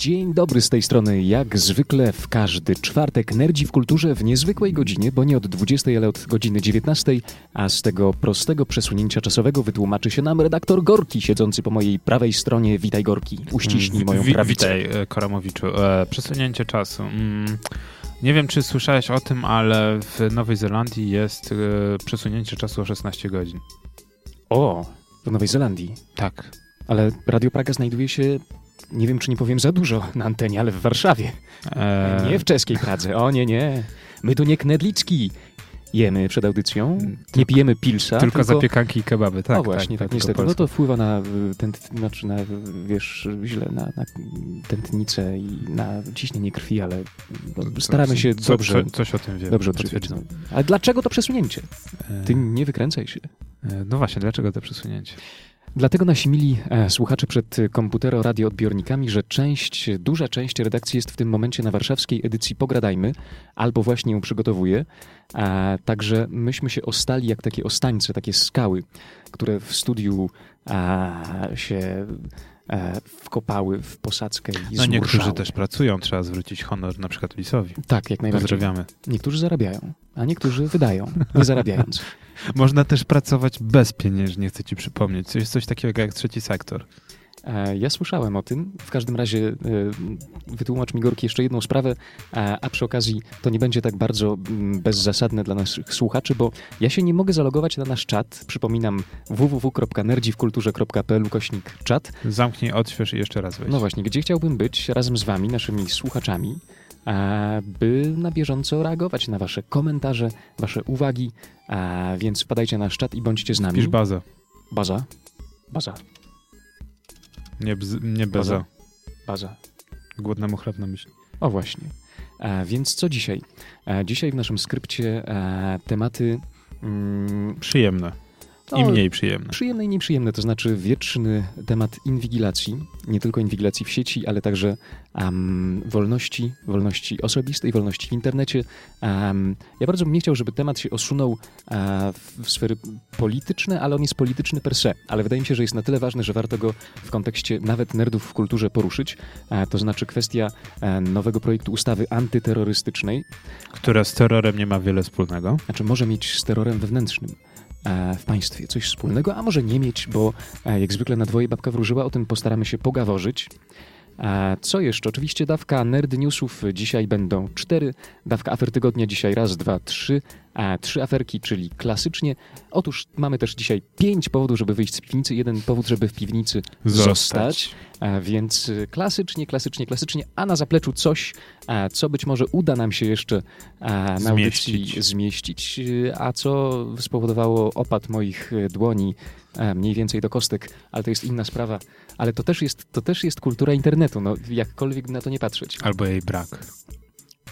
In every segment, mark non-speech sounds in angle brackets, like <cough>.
Dzień dobry z tej strony, jak zwykle w każdy czwartek Nerdzi w kulturze w niezwykłej godzinie, bo nie od 20, ale od godziny 19, a z tego prostego przesunięcia czasowego wytłumaczy się nam redaktor Gorki, siedzący po mojej prawej stronie. Witaj Gorki, uściśnij moją Wi- prawicę. Witaj, e, Koramowiczu. E, przesunięcie czasu. Mm, nie wiem, czy słyszałeś o tym, ale w Nowej Zelandii jest e, przesunięcie czasu o 16 godzin. O, w Nowej Zelandii. Tak. Ale Radio Praga znajduje się, nie wiem czy nie powiem za dużo na antenie, ale w Warszawie. E, Nie w czeskiej Pradze, o nie, nie. My tu nie knedlicki jemy przed audycją, nie pijemy pilsa, tylko, zapiekanki i kebaby, tak. o właśnie, tak, tylko niestety. No to wpływa na ten, znaczy na, wiesz, źle, na, na tętnicę i na ciśnienie krwi, ale no, staramy się Co- dobrze, Co, coś o tym wiem. dobrze odżywiać. No. Ale dlaczego to przesunięcie? E, Ty nie wykręcaj się. e, no właśnie, dlaczego to przesunięcie? Dlatego nasi mili e, słuchacze przed komputero radioodbiornikami, że część, duża część redakcji jest w tym momencie na warszawskiej edycji Pogradajmy, albo właśnie ją przygotowuje. A, także myśmy się ostali jak takie ostańce, takie skały, które w studiu a, się e, wkopały w posadzkę i No niektórzy zmurszały. też pracują, trzeba zwrócić honor na przykład Lisowi. Tak, jak najbardziej. Pozdrawiamy. Niektórzy zarabiają, a niektórzy wydają, nie zarabiając. <laughs> Można też pracować bezpieniężnie, chcę ci przypomnieć. Jest coś takiego jak trzeci sektor. E, Ja słyszałem o tym. W każdym razie e, wytłumacz mi, Gorki, jeszcze jedną sprawę, a, a przy okazji to nie będzie tak bardzo mm, bezzasadne dla naszych słuchaczy, bo ja się nie mogę zalogować na nasz czat. Przypominam www.nerdziwkulturze.pl kośnik czat. Zamknij, odśwież i jeszcze raz wejdź. No właśnie, gdzie chciałbym być razem z wami, naszymi słuchaczami, by na bieżąco reagować na wasze komentarze, wasze uwagi, więc wpadajcie na nasz czat i bądźcie z nami. Pisz bazę. Baza. Baza. Nie, bz, nie beza. Baza. Baza. Głodnemu chleb na myśl. O właśnie. E, więc co dzisiaj? E, dzisiaj w naszym skrypcie e, tematy mm, Przyjemne. I no, mniej przyjemne. przyjemne i nieprzyjemne, to znaczy wieczny temat inwigilacji, nie tylko inwigilacji w sieci, ale także em, wolności, wolności osobistej, wolności w internecie. Em, ja bardzo bym nie chciał, żeby temat się osunął e, w, w sfery polityczne, ale on jest polityczny per se, ale wydaje mi się, że jest na tyle ważny, że warto go w kontekście nawet nerdów w kulturze poruszyć, e, to znaczy kwestia e, nowego projektu ustawy antyterrorystycznej, Która z terrorem nie ma wiele wspólnego. znaczy może mieć z terrorem wewnętrznym w państwie coś wspólnego, a może nie mieć, bo e, jak zwykle na dwoje babka wróżyła, o tym postaramy się pogaworzyć. E, Co jeszcze? Oczywiście dawka nerd newsów dzisiaj będą cztery, dawka afer tygodnia dzisiaj raz, dwa, trzy, a trzy aferki, czyli klasycznie. Otóż mamy też dzisiaj pięć powodów, żeby wyjść z piwnicy, jeden powód, żeby w piwnicy zostać. A więc y, klasycznie, klasycznie, klasycznie, a na zapleczu coś, co być może uda nam się jeszcze na audycji Zmieścić. zmieścić, y, a co spowodowało opad moich y, dłoni mniej więcej do kostek, ale to jest inna sprawa. Ale to też jest, to też jest kultura internetu, no jakkolwiek na to nie patrzeć. Albo jej brak.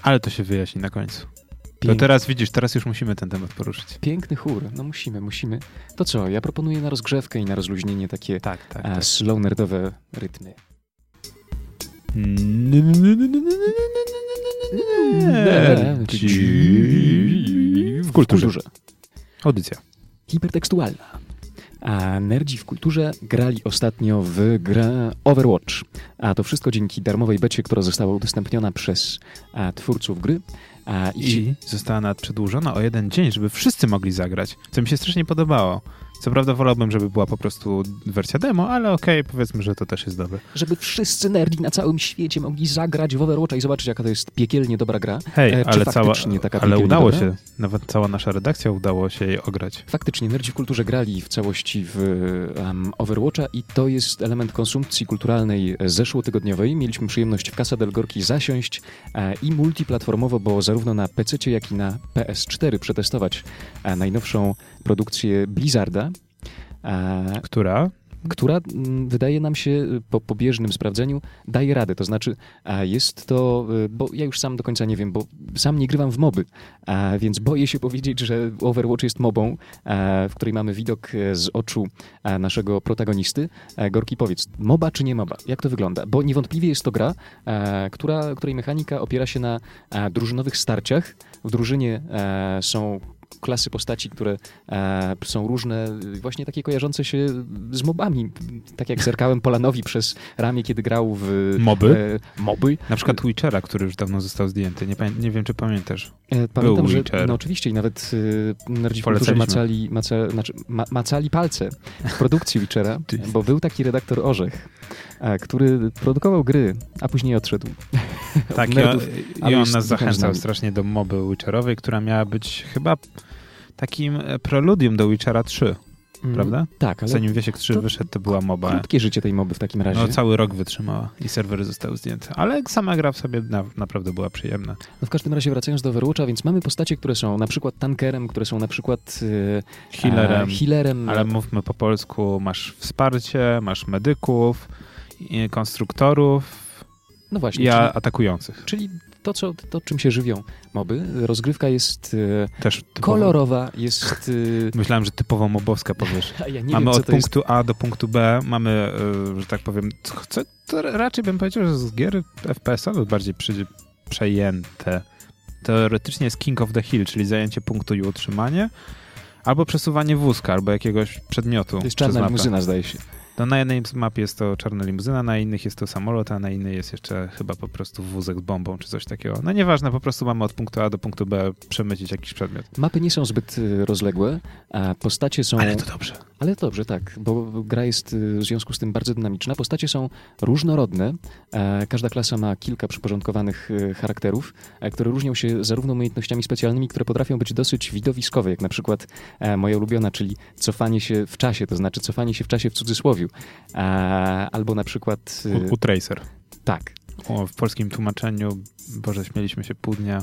Ale to się wyjaśni na końcu. To Pięk, teraz widzisz, teraz już musimy ten temat poruszyć. Piękny chór, no musimy, musimy. To co, ja proponuję na rozgrzewkę i na rozluźnienie takie Tak, tak. a, slow nerdowe rytmy. W kulturze. Audycja. hipertekstualna. A nerdzi w kulturze grali ostatnio w grę Overwatch. A to wszystko dzięki darmowej becie, która została udostępniona przez a, twórców gry. I, I została nawet przedłużona o jeden dzień, żeby wszyscy mogli zagrać, co mi się strasznie podobało. Co prawda wolałbym, żeby była po prostu wersja demo, ale okej, powiedzmy, że to też jest dobre. żeby wszyscy nerdzi na całym świecie mogli zagrać w Overwatcha i zobaczyć, jaka to jest piekielnie dobra gra. Hej, E, ale, cała, faktycznie taka ale udało dobra? się, nawet cała nasza redakcja udało się jej ograć. Faktycznie, nerdzi w kulturze grali w całości w um, Overwatcha i to jest element konsumpcji kulturalnej zeszłotygodniowej. Mieliśmy przyjemność w Casa del Gorki zasiąść e, i multiplatformowo, bo zarówno na PC, jak i na PS4 przetestować e, najnowszą produkcję Blizzarda. E, Która? która wydaje nam się po pobieżnym sprawdzeniu daje radę. To znaczy, a jest to, y, bo ja już sam do końca nie wiem, bo sam nie grywam w moby, więc boję się <laughs> powiedzieć, że Overwatch jest mobą, w której mamy widok e, z oczu naszego protagonisty. Gorki, powiedz, moba czy nie moba? Jak to wygląda? Bo niewątpliwie jest to gra, która, której mechanika opiera się na drużynowych starciach. W drużynie e, są klasy postaci, które e, są różne, właśnie takie kojarzące się z mobami. Tak jak zerkałem Polanowi przez ramię, kiedy grał w Moby? E, moby. Na przykład Witchera, który już dawno został zdjęty. Nie, nie wiem, czy pamiętasz. E, Pamiętam, Był że Witcher. no oczywiście i nawet e, nerdzi macali, maca, znaczy, ma, macali palce w produkcji Witchera, <laughs> bo był taki redaktor Orzech, e, który produkował gry, a później odszedł. Tak, Od i on, nerdów, i on nas zachęcał strasznie do moby Witcherowej, która miała być chyba takim e, preludium do Witchera 3, Mm, prawda? Tak, ale Zanim Wiesiek 3 to wyszedł, to była moba. krótkie życie tej moby w takim razie. No, cały rok wytrzymała i serwery zostały zdjęte. Ale sama gra w sobie na, naprawdę była przyjemna. No w każdym razie wracając do Overwatcha, więc mamy postacie, które są na przykład tankerem, które są na przykład e, Healerem. e, healerem. Ale mówmy po polsku, masz wsparcie, masz medyków, konstruktorów no właśnie, i czyli, a- atakujących. czyli to, co, to, czym się żywią moby. Rozgrywka jest e, Też typowo, kolorowa, jest... e, Myślałem, że typowo mobowska powiesz. <laughs> a ja nie mamy wiem, od to jest. punktu A do punktu B, mamy, y, że tak powiem, co, to raczej bym powiedział, że z gier FPS-owych bardziej przy, przejęte. Teoretycznie jest King of the Hill, czyli zajęcie punktu i utrzymanie, albo przesuwanie wózka, albo jakiegoś przedmiotu To jest czarna limuzyna, zdaje się. No, na jednej z map jest to czarna limuzyna, na innych jest to samolot, a na innej jest jeszcze chyba po prostu wózek z bombą, czy coś takiego. No nieważne, po prostu mamy od punktu A do punktu B przemycić jakiś przedmiot. Mapy nie są zbyt e, rozległe, a postacie są... Ale to dobrze. Ale dobrze, tak, bo gra jest y, w związku z tym bardzo dynamiczna. Postacie są różnorodne. Każda klasa ma kilka przyporządkowanych y, charakterów, które różnią się zarówno umiejętnościami specjalnymi, które potrafią być dosyć widowiskowe, jak na przykład e, moja ulubiona, czyli cofanie się w czasie, to znaczy cofanie się w czasie w cudzysłowiu. E, Albo na przykład... y, U, u Tracer. Tak, O, w polskim tłumaczeniu, Boże, śmieliśmy się pół dnia.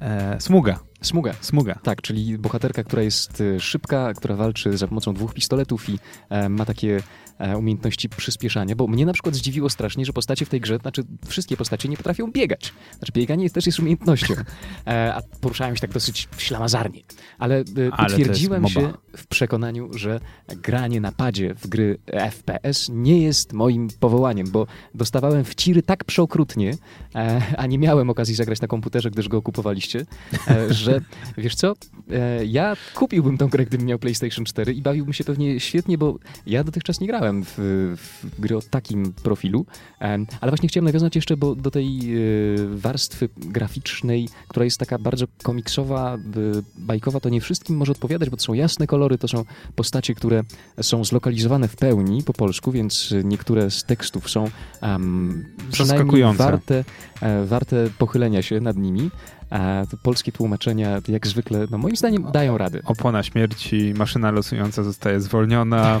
E, smuga, smuga. smuga. Tak, czyli bohaterka, która jest y, szybka, która walczy za pomocą dwóch pistoletów i e, ma takie e, umiejętności przyspieszania, bo mnie na przykład zdziwiło strasznie, że postacie w tej grze, znaczy wszystkie postacie nie potrafią biegać. Znaczy bieganie jest, też jest umiejętnością, <laughs> e, a poruszają się tak dosyć ślamazarnie. Ale, e, to jest potwierdziłem MOBA. się w przekonaniu, że granie na padzie w gry FPS nie jest moim powołaniem, bo dostawałem wciry tak przeokrutnie, e, a nie miałem okazji zagrać na komputerze, gdyż go kupowaliście, e, że wiesz co, e, ja kupiłbym tą grę, gdybym miał PlayStation 4 i bawiłbym się pewnie świetnie, bo ja dotychczas nie grałem w, w gry o takim profilu, Em, ale właśnie chciałem nawiązać jeszcze bo, do tej e, warstwy graficznej, która jest taka bardzo komiksowa, e, bajkowa, to nie wszystkim może odpowiadać, bo to są jasne kolory, to są postacie, które są zlokalizowane w pełni po polsku, więc niektóre z tekstów są um, przynajmniej warte, e, warte pochylenia się nad nimi. Polskie tłumaczenia, jak zwykle, no moim zdaniem dają radę. Opona śmierci, maszyna losująca zostaje zwolniona. <laughs>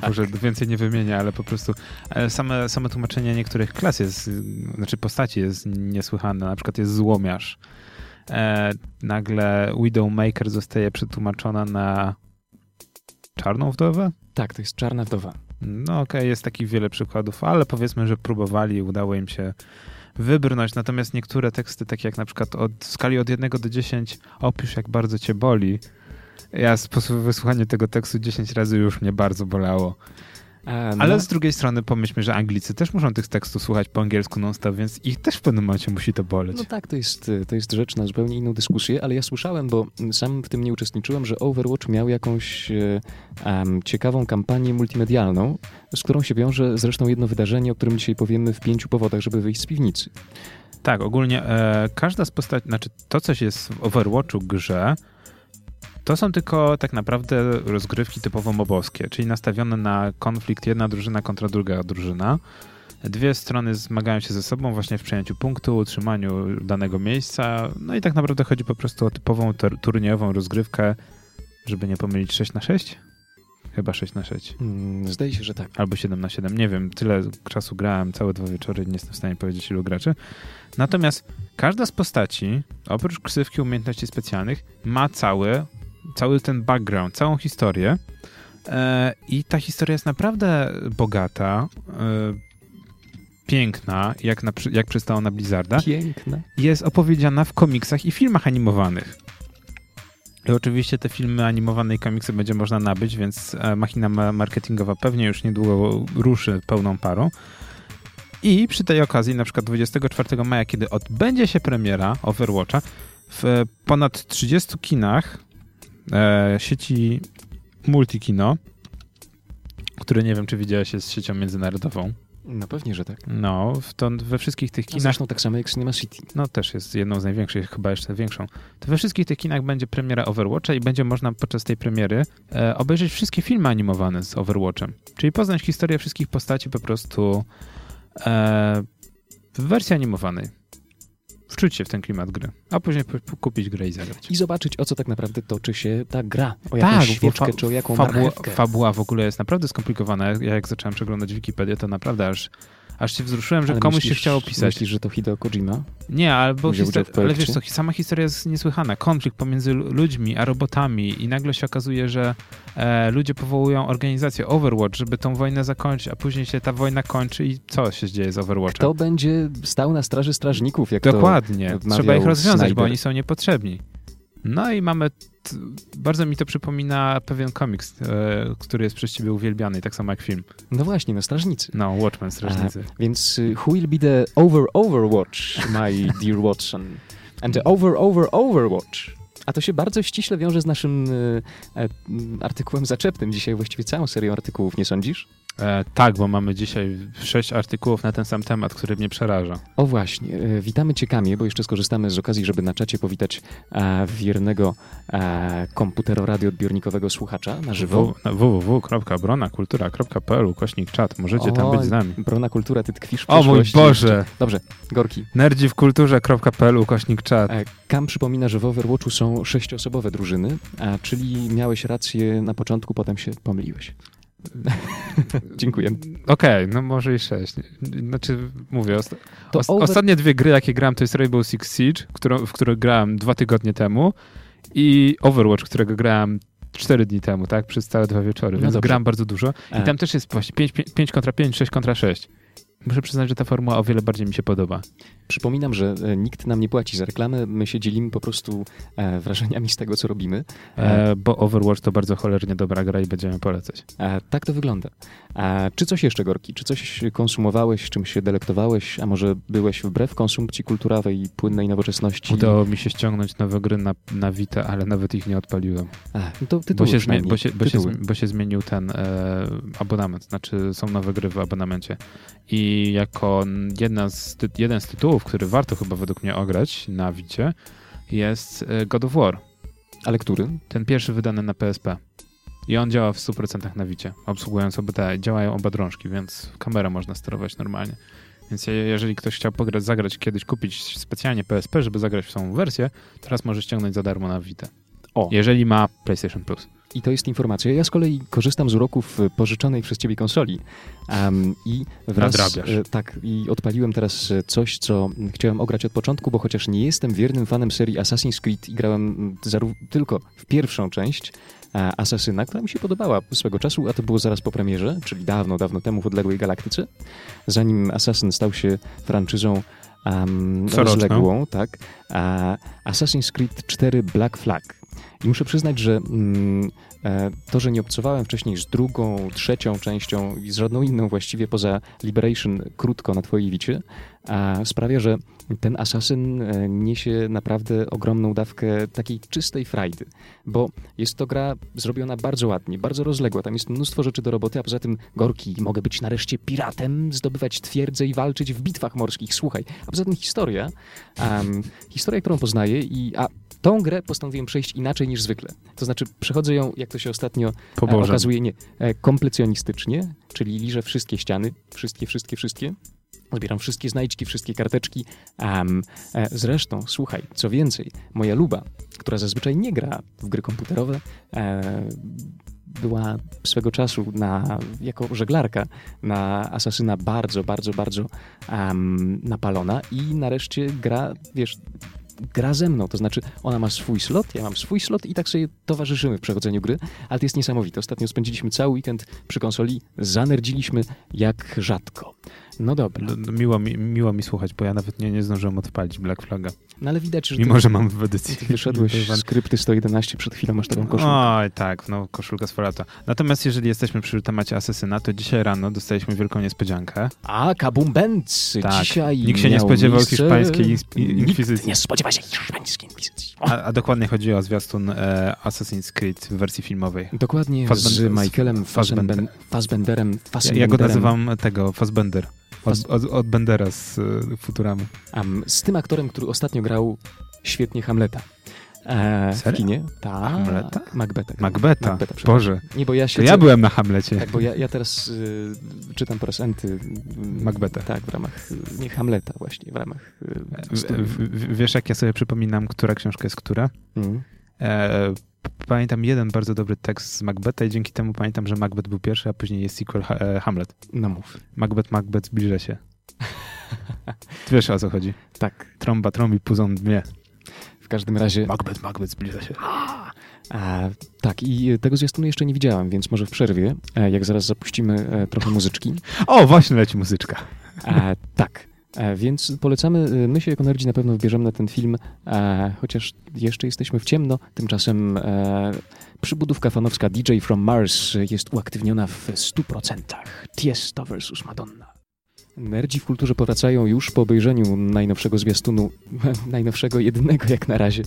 Tak. Może więcej nie wymienię, ale po prostu e, same, same tłumaczenie niektórych klas jest, znaczy postaci jest niesłychane. Na przykład jest złomiarz. E, nagle Widowmaker zostaje przetłumaczona na czarną wdowę? Tak, to jest Czarna Wdowa. No okej, jest takich wiele przykładów, ale powiedzmy, że próbowali, udało im się wybrnąć. Natomiast niektóre teksty, takie jak na przykład od w skali od 1 do 10, opisz jak bardzo cię boli. Ja po wysłuchaniu tego tekstu 10 razy już mnie bardzo bolało. A, no, Ale z drugiej strony pomyślmy, że Anglicy też muszą tych tekstów słuchać po angielsku non-stop, więc ich też w pewnym momencie musi to boleć. no tak, to jest, to jest rzecz na zupełnie inną dyskusję, ale ja słyszałem, bo sam w tym nie uczestniczyłem, że Overwatch miał jakąś e, em, ciekawą kampanię multimedialną, z którą się wiąże zresztą jedno wydarzenie, o którym dzisiaj powiemy w pięciu powodach, żeby wyjść z piwnicy. Tak, ogólnie e, każda z postaci, znaczy to, co jest w Overwatchu grze, to są tylko tak naprawdę rozgrywki typowo mobowskie, czyli nastawione na konflikt jedna drużyna kontra druga drużyna. Dwie strony zmagają się ze sobą właśnie w przejęciu punktu, utrzymaniu danego miejsca. No i tak naprawdę chodzi po prostu o typową tur- turniejową rozgrywkę, żeby nie pomylić 6 na 6 Chyba 6 na 6 Mm, Zdaje się, że tak. albo 7 na 7 nie wiem, tyle czasu grałem, całe dwa wieczory, nie jestem w stanie powiedzieć ilu graczy. Natomiast każda z postaci, oprócz ksywki umiejętności specjalnych, ma cały, cały ten background, całą historię e, i ta historia jest naprawdę bogata, e, piękna, jak, na, jak przystało na Blizzarda Piękne. jest opowiedziana w komiksach i filmach animowanych. I oczywiście te filmy animowane i komiksy będzie można nabyć, więc e, machina ma- marketingowa pewnie już niedługo ruszy pełną parą. I przy tej okazji, na przykład 24 maja, kiedy odbędzie się premiera Overwatcha, w ponad 30 kinach sieci Multikino, które nie wiem, czy widziałeś, jest siecią międzynarodową. No pewnie, że tak. No, w to, we wszystkich tych kinach, Zresztą tak samo jak Cinema City. no też jest jedną z największych, chyba jeszcze większą, to we wszystkich tych kinach będzie premiera Overwatcha i będzie można podczas tej premiery e, obejrzeć wszystkie filmy animowane z Overwatchem. Czyli poznać historię wszystkich postaci po prostu e, w wersji animowanej. Wczuć się w ten klimat gry, a później kupić grę i zagrać. I zobaczyć, o co tak naprawdę toczy się ta gra. O świeczkę, Tak, bo czy o jaką fabuła, marchewkę. fabuła w ogóle jest naprawdę skomplikowana. Ja jak zacząłem przeglądać Wikipedię, to naprawdę aż, aż się wzruszyłem, że Ale komuś myślisz- się chciało pisać. Myślisz, że to Hideo Kojima? Nie, albo Wziął udział histor- w ale wiesz co, sama historia jest niesłychana. Konflikt pomiędzy lu- ludźmi a robotami i nagle się okazuje, że e, ludzie powołują organizację Overwatch, żeby tą wojnę zakończyć, a później się ta wojna kończy i co się dzieje z Overwatchem? Kto będzie stał na straży strażników, jak Dokładnie. to Trzeba ich rozwiązać, Snyder. bo oni są niepotrzebni. No i mamy. Bardzo mi to przypomina pewien komiks, e, który jest przez ciebie uwielbiany, tak samo jak film. No właśnie, no strażnicy. No, Watchmen, strażnicy. Więc y, who will be the over Overwatch, my <laughs> dear Watson? And the over over Overwatch. A to się bardzo ściśle wiąże z naszym y, e, artykułem zaczepnym dzisiaj, właściwie całą serią artykułów, nie sądzisz? E, tak, bo mamy dzisiaj sześć artykułów na ten sam temat, który mnie przeraża. O właśnie, e, witamy Cię Kamie, bo jeszcze skorzystamy z okazji, żeby na czacie powitać e, wiernego e, komputeroradioodbiornikowego słuchacza na żywo. Www.bronakultura.pl ukośnik czat. Możecie tam być z nami. Brona Kultura, Ty tkwisz w O mój. Boże! Dobrze, Gorki. Nerdziwkulturze.pl ukośnik czat. E, Kam przypomina, że w Overwatchu są sześcioosobowe drużyny, a czyli miałeś rację na początku, potem się pomyliłeś. <laughs> Dziękuję. Okej, no może i sześć. Znaczy, mówię, osta- os- over- ostatnie dwie gry, jakie grałem, to jest Rainbow Six Siege, którą, w którą grałem dwa tygodnie temu i Overwatch, którego grałem cztery dni temu, tak? Przez całe dwa wieczory, No więc dobrze. gram bardzo dużo. I E, tam też jest właśnie 5, 5 kontra 5, 6 kontra 6. Muszę przyznać, że ta formuła o wiele bardziej mi się podoba. Przypominam, że e, nikt nam nie płaci za reklamę, my się dzielimy po prostu e, wrażeniami z tego, co robimy. E, E, bo Overwatch to bardzo cholernie dobra gra i będziemy polecać. e, tak to wygląda. E, czy coś jeszcze, Gorki? Czy coś konsumowałeś, czym się delektowałeś, a może byłeś wbrew konsumpcji kulturowej i płynnej nowoczesności? Udało mi się ściągnąć nowe gry na, na Vita, ale nawet ich nie odpaliłem. A, no to Bo się, zmie- przynajmniej. bo, się, bo, się, bo się zmienił ten e, abonament, znaczy są nowe gry w abonamencie. I jako n- jedna z jeden z tytułów, który warto chyba według mnie ograć na Vicie, jest e, God of War. Ale który? Ten pierwszy wydany na PSP. I on działa w 100% na Vicie, obsługując oba te, działają oba drążki, więc kamerę można sterować normalnie. Więc je- jeżeli ktoś chciał pograć, zagrać kiedyś, kupić specjalnie PSP, żeby zagrać w tą wersję, teraz może ściągnąć za darmo na Vita. O. Jeżeli ma PlayStation Plus. I to jest informacja. Ja z kolei korzystam z uroków pożyczonej przez ciebie konsoli. Um, I wraz, Nadrabiasz. e, tak, i odpaliłem teraz e, coś, co chciałem ograć od początku, bo chociaż nie jestem wiernym fanem serii Assassin's Creed i grałem tylko w pierwszą część e, Asasyna, która mi się podobała swego czasu, a to było zaraz po premierze, czyli dawno, dawno temu w odległej galaktyce, zanim Assassin stał się franczyzą um, rozległą, tak. A Assassin's Creed 4 Black Flag. I muszę przyznać, że mm, e, to, że nie obcowałem wcześniej z drugą, trzecią częścią i z żadną inną właściwie poza Liberation krótko na twojej wicie, a sprawia, że ten Assassin e, niesie naprawdę ogromną dawkę takiej czystej frajdy, bo jest to gra zrobiona bardzo ładnie, bardzo rozległa, tam jest mnóstwo rzeczy do roboty, a poza tym Gorki, mogę być nareszcie piratem, zdobywać twierdzę i walczyć w bitwach morskich, słuchaj, a poza tym historia, em, historia, którą poznaję i a tą grę postanowiłem przejść inaczej niż zwykle. To znaczy, przechodzę ją, jak to się ostatnio e, okazuje, nie, e, komplecjonistycznie, czyli liżę wszystkie ściany, wszystkie, wszystkie, wszystkie. Zbieram wszystkie znajdźki, wszystkie karteczki. Um, e, zresztą, słuchaj, co więcej, moja luba, która zazwyczaj nie gra w gry komputerowe, e, była swego czasu na, jako żeglarka na Asasyna bardzo, bardzo, bardzo um, napalona i nareszcie gra, wiesz, gra ze mną, to znaczy ona ma swój slot, ja mam swój slot i tak sobie towarzyszymy w przechodzeniu gry, ale to jest niesamowite. Ostatnio spędziliśmy cały weekend przy konsoli, zanerdziliśmy jak rzadko. No dobra. D- d- Miło mi, miło mi słuchać, bo ja nawet nie, nie zdążyłem odpalić Black Flaga. No ale widać, że Mimo, ty, że mam w edycji. ty wyszedłeś z krypty 111 przed chwilą, masz taką koszulkę. Oj, tak, no koszulka z Fallouta. Natomiast jeżeli jesteśmy przy temacie Asesyna, to dzisiaj rano dostaliśmy wielką niespodziankę. A, kabumbency, Tak. dzisiaj Nikt się nie spodziewał miejsce- hiszpańskiej ins- Nikt inkwizycji. nie spodziewa się hiszpańskiej inkwizycji. A, a dokładnie chodzi o zwiastun e, Assassin's Creed w wersji filmowej. Dokładnie Fassbender- z Michaelem Fassbender. Fassben- Fassbenderem. Ja, Fassbenderem ja go nazywam tego, Fassbender. Od, od, od Bendera z e, Futuramy. Am, z tym aktorem, który ostatnio grał świetnie Hamleta. E, w Serio? kinie. Tak. Hamleta? Macbeta. Macbeta. Macbeta, przepraszam. Boże, Nie, bo ja to siedzę... ja byłem na Hamlecie. Tak, bo ja, ja teraz y, czytam po raz enty... y, Macbeta. Tak, w ramach... y, Nie, Hamleta właśnie, w ramach... y, W, w, w, wiesz, jak ja sobie przypominam, która książka jest która? Mm. E, pamiętam jeden bardzo dobry tekst z Macbeta i dzięki temu pamiętam, że Macbeth był pierwszy, a później jest sequel e, Hamlet. No mów. Macbeth, Macbeth zbliża się. Wiesz o co chodzi. Tak, Trąba trąbi, puzon dmie. w każdym razie... Macbeth, Macbeth zbliża się. A, tak, i y, tego zwiastunu jeszcze nie widziałem, więc może w przerwie, e, jak zaraz zapuścimy e, trochę muzyczki. O, właśnie leci muzyczka. E, tak, e, więc polecamy. e, My się jako nerdzi na pewno wybierzemy na ten film, e, chociaż jeszcze jesteśmy w ciemno. Tymczasem e, przybudówka fanowska DJ from Mars jest uaktywniona w 100%. Tiesto vs. Madonna. Nerdzi w kulturze powracają już po obejrzeniu najnowszego zwiastunu, <laughs> najnowszego, jedynego jak na razie,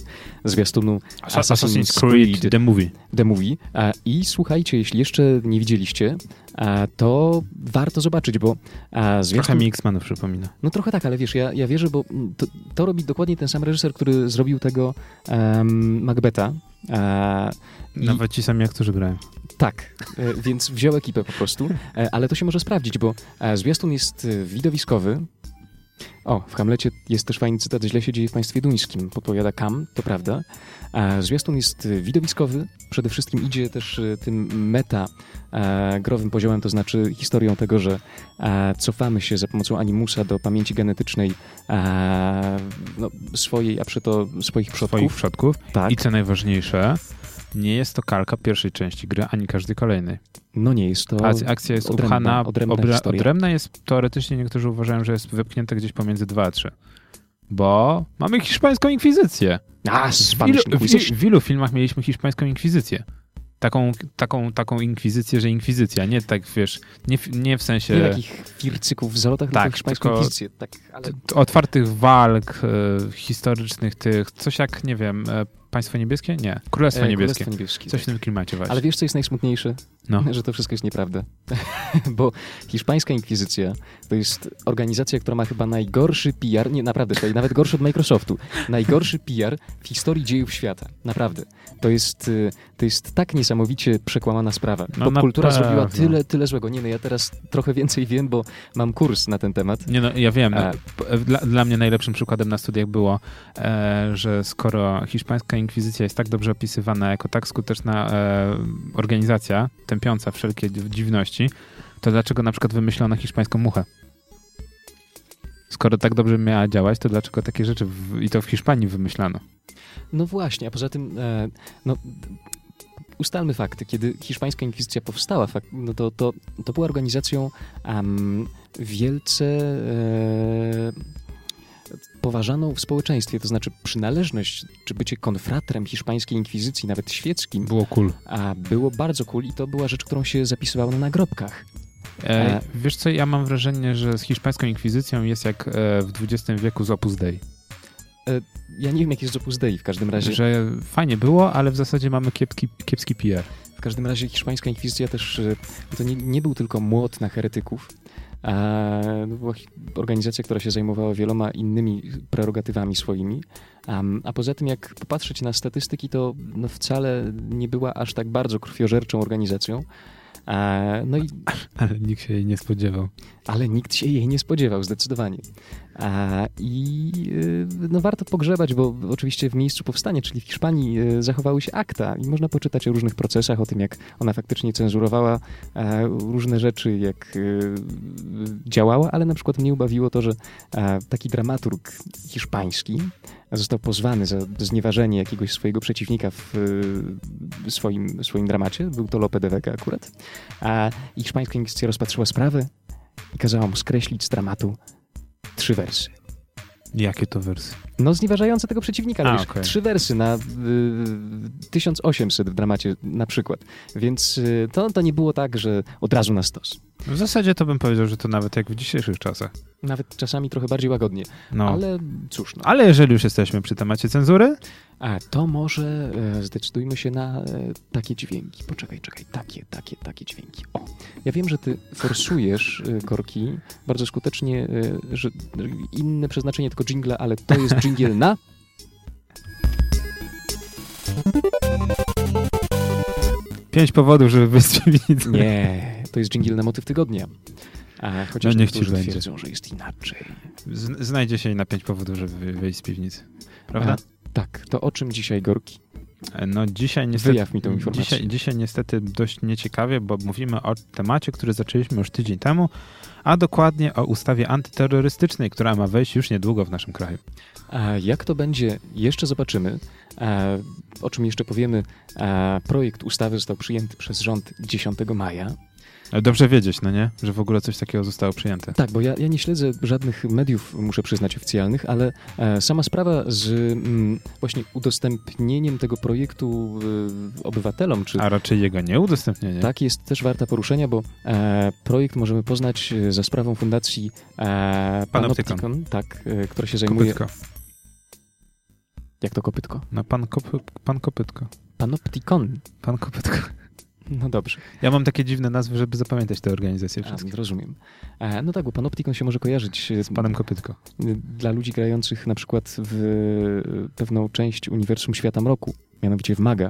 zwiastunu Assassin's Creed. The Movie. The Movie. E, I słuchajcie, jeśli jeszcze nie widzieliście, e, to warto zobaczyć, bo Trochę zwiastun... mi X-Menów przypomina. No trochę tak, ale wiesz, ja, ja wierzę, bo to, to robi dokładnie ten sam reżyser, który zrobił tego um, Macbeta. E, Nawet ci sami aktorzy grają. tak, e, więc wziął ekipę po prostu, e, ale to się może sprawdzić, bo e, zwiastun jest widowiskowy. O, w Hamlecie jest też fajny cytat, źle się dzieje w państwie duńskim, podpowiada Kam, to prawda. E, Zwiastun jest widowiskowy, przede wszystkim idzie też e, tym meta e, growym poziomem, to znaczy historią tego, że cofamy się za pomocą animusa do pamięci genetycznej no, swojej, a przeto swoich przodków. Swoich przodków. Tak, I co najważniejsze, nie jest to kalka pierwszej części gry, ani każdej kolejnej. no nie jest to Akcja, akcja jest odrębna- upchana, odrębna obra- odrębna jest, teoretycznie niektórzy uważają, że jest wypchnięta gdzieś pomiędzy 2 a 3. Bo mamy hiszpańską inkwizycję. A, W ilu, w, w ilu filmach mieliśmy hiszpańską inkwizycję? Taką, taką, taką inkwizycję, że inkwizycja, nie tak, wiesz, nie, w- nie w sensie Nie takich fircyków w zalotach, Tak, hiszpańską inkwizycję. Tak, ale otwartych walk e, historycznych tych, coś jak, nie wiem, e, Państwo Niebieskie? Nie, Królestwo e, Niebieskie. Królestwo Niebieskie. Coś w tak. tym klimacie właśnie. Ale wiesz, co jest najsmutniejsze? No. <laughs> Że to wszystko jest nieprawda. <laughs> Bo hiszpańska inkwizycja to jest organizacja, która ma chyba najgorszy PR, nie naprawdę, to nawet gorszy od Microsoftu, najgorszy PR w historii dziejów świata. Naprawdę. To jest, y, to jest tak niesamowicie przekłamana sprawa. No Popkultura zrobiła tyle, tyle złego. Nie no, ja teraz trochę więcej wiem, bo mam kurs na ten temat. Nie no, ja wiem. P- dla, dla mnie najlepszym przykładem na studiach było, e, że skoro hiszpańska inkwizycja jest tak dobrze opisywana jako tak skuteczna e, organizacja, tępiąca wszelkie dziw- dziwności, to dlaczego na przykład wymyślono hiszpańską muchę? Skoro tak dobrze miała działać, to dlaczego takie rzeczy w, i to w Hiszpanii wymyślano? No właśnie, a poza tym, e, no, ustalmy fakty. Kiedy hiszpańska inkwizycja powstała, no to, to, to była organizacją em, wielce e, poważaną w społeczeństwie, to znaczy przynależność, czy bycie konfratrem hiszpańskiej inkwizycji, nawet świeckim, Było cool. a było bardzo cool i to była rzecz, którą się zapisywało na nagrobkach. E, E. wiesz co, ja mam wrażenie, że z hiszpańską inkwizycją jest jak e, w XX wieku z Opus Dei. Ja nie wiem, jak jest z Opus Dei w każdym razie. Że fajnie było, ale w zasadzie mamy kiepski, kiepski PR. W każdym razie hiszpańska inkwizycja też e, to nie, nie był tylko młot na heretyków. A to była organizacja, która się zajmowała wieloma innymi prerogatywami swoimi. A poza tym, jak popatrzeć na statystyki, to no wcale nie była aż tak bardzo krwiożerczą organizacją. A, no i, Ale nikt się jej nie spodziewał. ale nikt się jej nie spodziewał, zdecydowanie. A, I y, no, warto pogrzebać, bo oczywiście w miejscu powstania, czyli w Hiszpanii, y, zachowały się akta i można poczytać o różnych procesach, o tym, jak ona faktycznie cenzurowała e, różne rzeczy, jak y, działała, ale na przykład mnie ubawiło to, że e, taki dramaturg hiszpański został pozwany za znieważenie jakiegoś swojego przeciwnika w swoim, swoim dramacie. Był to Lope de Vega akurat. A hiszpańska inkwizycja rozpatrzyła sprawę i kazała mu skreślić z dramatu trzy wersy. Jakie to wersy? No znieważające tego przeciwnika. A, A, wiesz, okej. Trzy wersy na y, 1800 w dramacie na przykład. Więc y, to, to nie było tak, że od razu na stos. W zasadzie to bym powiedział, że to nawet jak w dzisiejszych czasach. Nawet czasami trochę bardziej łagodnie. No. Ale, cóż, no. Ale jeżeli już jesteśmy przy temacie cenzury, A to może e, zdecydujmy się na e, takie dźwięki. Poczekaj, czekaj. Takie, takie, takie dźwięki. O, ja wiem, że ty forsujesz e, korki bardzo skutecznie, e, że inne przeznaczenie tylko jingla, ale to jest <laughs> jingle na... pięć powodów, żeby piwnicy. Nie, to jest jingle na motyw tygodnia. A chociaż No niech ci będzie. twierdzą, że jest inaczej. Z- Znajdzie się i na pięć powodów, żeby wyjść z piwnicy. Prawda? A, tak, to o czym dzisiaj Gorki? No dzisiaj niestety, Wyjaw mi tą informację. dzisiaj, dzisiaj niestety dość nieciekawie, bo mówimy o temacie, który zaczęliśmy już tydzień temu, a dokładnie o ustawie antyterrorystycznej, która ma wejść już niedługo w naszym kraju. A jak to będzie, jeszcze zobaczymy. A, o czym jeszcze powiemy, a, projekt ustawy został przyjęty przez rząd 10 maja. Ale Dobrze wiedzieć, no nie? Że w ogóle coś takiego zostało przyjęte. Tak, bo ja, ja nie śledzę żadnych mediów, muszę przyznać, oficjalnych, ale e, sama sprawa z mm, właśnie udostępnieniem tego projektu e, obywatelom, czy A raczej jego nieudostępnienie. tak, jest też warta poruszenia, bo e, projekt możemy poznać e, za sprawą fundacji e, Panoptykon. Panoptykon, tak, e, która się zajmuje... Kopytko. Jak to kopytko? No pan, kop, pan Kopytko. Panoptykon. Pan Kopytko. <laughs> No dobrze. Ja mam takie dziwne nazwy, żeby zapamiętać te organizacje A, wszystkie. rozumiem. E, no tak, bo Panoptykon się może kojarzyć Z panem Kopytko. dla ludzi grających na przykład w e, pewną część uniwersum Świata Mroku, mianowicie w Maga.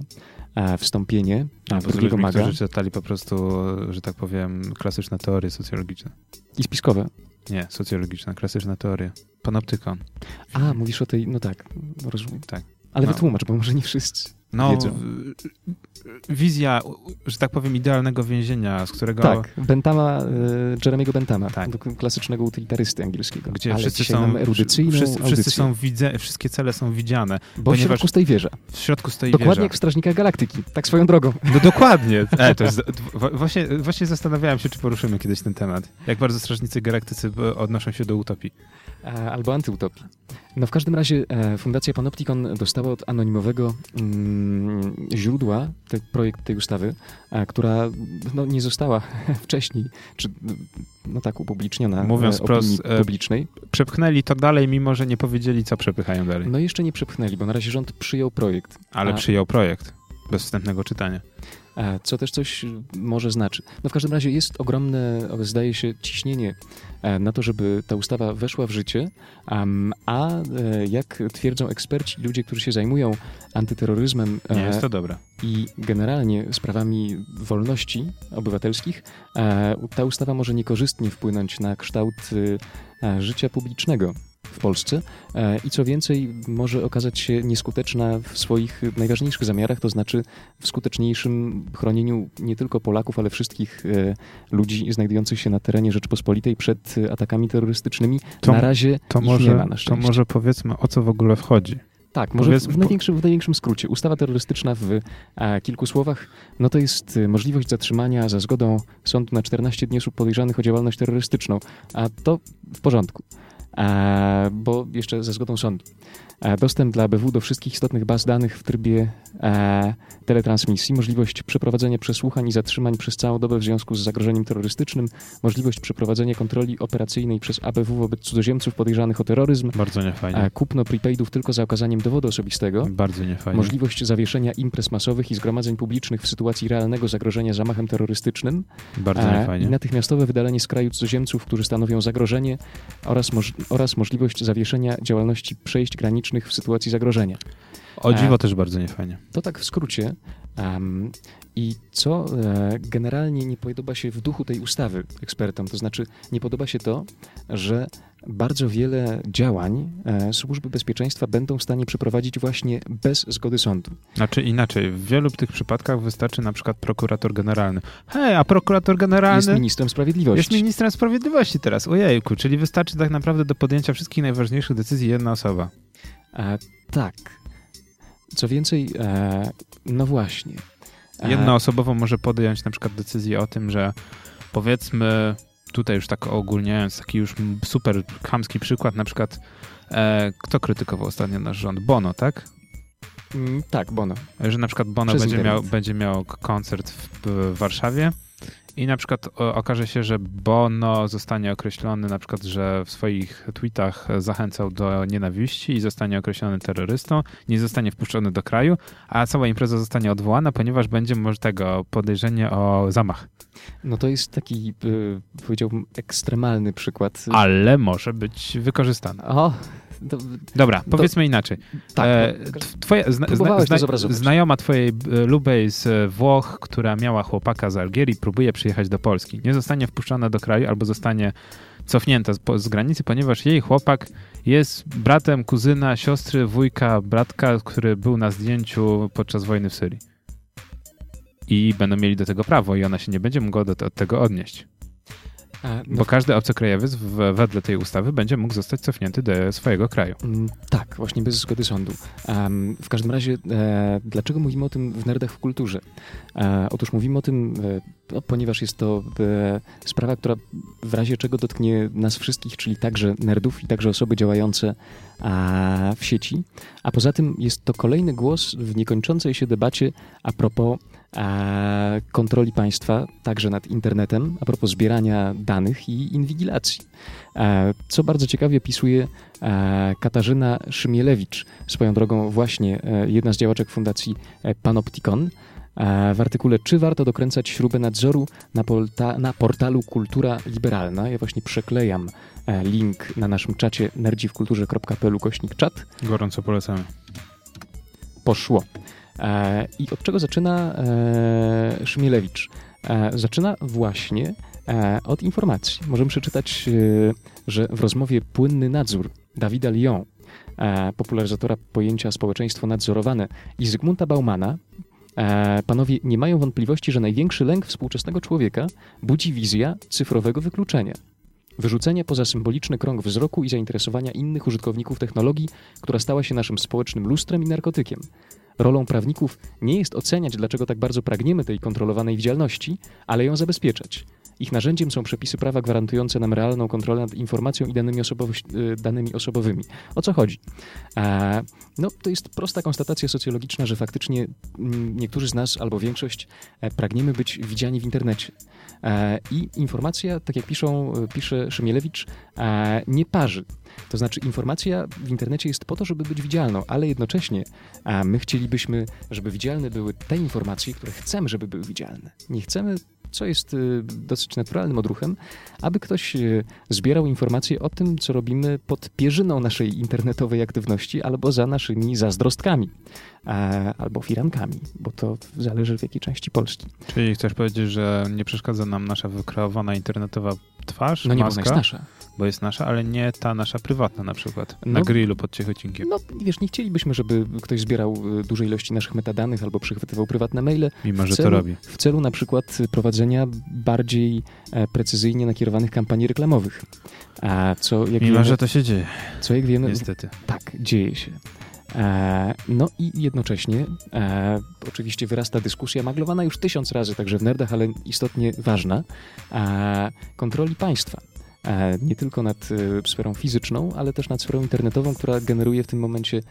A wstąpienie A, w bo drugiego Maga którzy czytali po prostu, że tak powiem, klasyczne teorie socjologiczne. i spiskowe. Nie, socjologiczne, klasyczne teorie. Panoptykon. A, mówisz o tej, no tak, rozumiem. Tak. Ale No. wytłumacz, bo może nie wszyscy No, wiedzą. wizja, że tak powiem, idealnego więzienia, z którego... Tak, Bentama, e, Jeremiego Bentama, Tak. klasycznego utylitarysty angielskiego. Gdzie Ale wszyscy są, erudycyjną wszyscy, są widze, wszystkie cele są widziane. bo w środku stoi wieża. W środku stoi Dokładnie wieża. jak w Strażnikach Galaktyki, tak swoją drogą. No dokładnie. E, to jest, właśnie, właśnie zastanawiałem się, czy poruszymy kiedyś ten temat. Jak bardzo strażnicy galaktycy e, odnoszą się do utopii. E, albo antyutopii. No w każdym razie e, Fundacja Panoptikon dostała od anonimowego mm, źródła te, projekt tej ustawy, e, która no, nie została <laughs> wcześniej, czy no tak upubliczniona Mówiąc opinii publicznej. Przepchnęli to dalej, mimo że nie powiedzieli, co przepychają dalej. No jeszcze nie przepchnęli, bo na razie rząd przyjął projekt. Ale a- przyjął projekt. Bez wstępnego czytania. E, Co też coś może znaczy. No w każdym razie jest ogromne, zdaje się, ciśnienie e, na to, żeby ta ustawa weszła w życie, a e, jak twierdzą eksperci, ludzie, którzy się zajmują antyterroryzmem Nie jest to dobre. i generalnie sprawami wolności obywatelskich, ta ustawa może niekorzystnie wpłynąć na kształt życia publicznego w Polsce e, i co więcej, może okazać się nieskuteczna w swoich najważniejszych zamiarach, to znaczy w skuteczniejszym chronieniu nie tylko Polaków, ale wszystkich e, ludzi znajdujących się na terenie Rzeczpospolitej przed atakami terrorystycznymi. To- na razie To ich nie może, ma na to szczęście. może powiedzmy, o co w ogóle wchodzi. Tak, może Powiedz- w, największym, w największym skrócie. Ustawa terrorystyczna w e, kilku słowach, no to jest możliwość zatrzymania za zgodą sądu na 14 dni osób podejrzanych o działalność terrorystyczną, a to w porządku, bo jeszcze za zgodą sądu. E, dostęp dla ABW do wszystkich istotnych baz danych w trybie e, teletransmisji, możliwość przeprowadzenia przesłuchań i zatrzymań przez całą dobę w związku z zagrożeniem terrorystycznym, możliwość przeprowadzenia kontroli operacyjnej przez ABW wobec cudzoziemców podejrzanych o terroryzm, Bardzo niefajnie. kupno prepaidów tylko za okazaniem dowodu osobistego, Bardzo niefajnie. możliwość zawieszenia imprez masowych i zgromadzeń publicznych w sytuacji realnego zagrożenia zamachem terrorystycznym Bardzo a, i niefajnie. natychmiastowe wydalenie z kraju cudzoziemców, którzy stanowią zagrożenie oraz, moż, oraz możliwość zawieszenia działalności przejść granicznych w sytuacji zagrożenia. O dziwo też bardzo niefajnie. To tak w skrócie. Em, I co e, generalnie nie podoba się w duchu tej ustawy ekspertom, to znaczy nie podoba się to, że bardzo wiele działań e, służby bezpieczeństwa będą w stanie przeprowadzić właśnie bez zgody sądu. Znaczy inaczej, w wielu tych przypadkach wystarczy na przykład prokurator generalny. Hej, a prokurator generalny Jest ministrem sprawiedliwości. jest ministrem sprawiedliwości teraz. Ojejku, czyli wystarczy tak naprawdę do podjęcia wszystkich najważniejszych decyzji jedna osoba. E, tak. Co więcej, e, no właśnie. E, Jednoosobowo może podjąć na przykład decyzję o tym, że powiedzmy tutaj już tak ogólniając, taki już super chamski przykład, na przykład e, kto krytykował ostatnio nasz rząd? Bono, tak? Mm, tak, Bono. Że na przykład Bono będzie miał, będzie miał koncert w, w Warszawie i na przykład okaże się, że Bono zostanie określony na przykład, że w swoich tweetach zachęcał do nienawiści i zostanie określony terrorystą, nie zostanie wpuszczony do kraju, a cała impreza zostanie odwołana, ponieważ będzie może tego podejrzenie o zamach. No to jest taki, y, powiedziałbym, ekstremalny przykład. Ale może być wykorzystany. O, to, Dobra, powiedzmy inaczej. Tak, e, twoja, zna, zna, zna, znajoma twojej e, lubej z Włoch, która miała chłopaka z Algierii, próbuje przyjechać do Polski. Nie zostanie wpuszczona do kraju albo zostanie cofnięta z, z granicy, ponieważ jej chłopak jest bratem kuzyna, siostry, wujka, bratka, który był na zdjęciu podczas wojny w Syrii. I będą mieli do tego prawo i ona się nie będzie mogła do, do tego odnieść. No Bo każdy obcokrajowiec w, wedle tej ustawy będzie mógł zostać cofnięty do swojego kraju. Mm, tak, właśnie bez zgody sądu. W każdym razie, e, dlaczego mówimy o tym w Nerdach w kulturze? E, otóż mówimy o tym, e, no, ponieważ jest to e, sprawa, która w razie czego dotknie nas wszystkich, czyli także nerdów i także osoby działające w sieci. A poza tym jest to kolejny głos w niekończącej się debacie a propos kontroli państwa, także nad internetem, a propos zbierania danych i inwigilacji. Co bardzo ciekawie opisuje Katarzyna Szymielewicz, swoją drogą właśnie e, jedna z działaczek fundacji e, Panopticon, w artykule Czy warto dokręcać śrubę nadzoru na, na, portalu Kultura Liberalna. Ja właśnie przeklejam e, link na naszym czacie nerdziwkulturze.pl kośnik czat. Gorąco polecamy. Poszło. E, I od czego zaczyna e, Szmielewicz? E, zaczyna właśnie od informacji. Możemy przeczytać, że w rozmowie Płynny Nadzór Dawida Lyon, popularyzatora pojęcia społeczeństwo nadzorowane i Zygmunta Baumana, panowie nie mają wątpliwości, że największy lęk współczesnego człowieka budzi wizja cyfrowego wykluczenia. Wyrzucenie poza symboliczny krąg wzroku i zainteresowania innych użytkowników technologii, która stała się naszym społecznym lustrem i narkotykiem. Rolą prawników nie jest oceniać, dlaczego tak bardzo pragniemy tej kontrolowanej widzialności, ale ją zabezpieczać. Ich narzędziem są przepisy prawa gwarantujące nam realną kontrolę nad informacją i danymi, y, danymi osobowymi. O co chodzi? E, no, to jest prosta konstatacja socjologiczna, że faktycznie mm, niektórzy z nas, albo większość, e, pragniemy być widziani w internecie. E, I informacja, tak jak piszą, pisze Szymielewicz, e, nie parzy. To znaczy, informacja w internecie jest po to, żeby być widzialną, ale jednocześnie my chcielibyśmy, żeby widzialne były te informacje, które chcemy, żeby były widzialne. Nie chcemy co jest y, dosyć naturalnym odruchem, aby ktoś y, zbierał informacje o tym, co robimy pod pierzyną naszej internetowej aktywności albo za naszymi zazdrostkami albo firankami, bo to zależy w jakiej części Polski. Czyli chcesz powiedzieć, że nie przeszkadza nam nasza wykreowana internetowa twarz, No nie, maska? bo jest nasza bo jest nasza, ale nie ta nasza prywatna na przykład, no, na grillu pod Ciechocinkiem. No wiesz, nie chcielibyśmy, żeby ktoś zbierał y, duże ilości naszych metadanych albo przychwytywał prywatne maile. Mimo, że celu, to robi. W celu na przykład prowadzenia bardziej e, precyzyjnie nakierowanych kampanii reklamowych. A co, jak Mimo, wiemy, że to się dzieje. Co jak wiemy... Niestety. Tak, dzieje się. E, no i jednocześnie e, oczywiście wyrasta dyskusja maglowana już tysiąc razy, także w nerdach, ale istotnie ważna, e, kontroli państwa. E, nie tylko nad sferą fizyczną, ale też nad sferą internetową, która generuje w tym momencie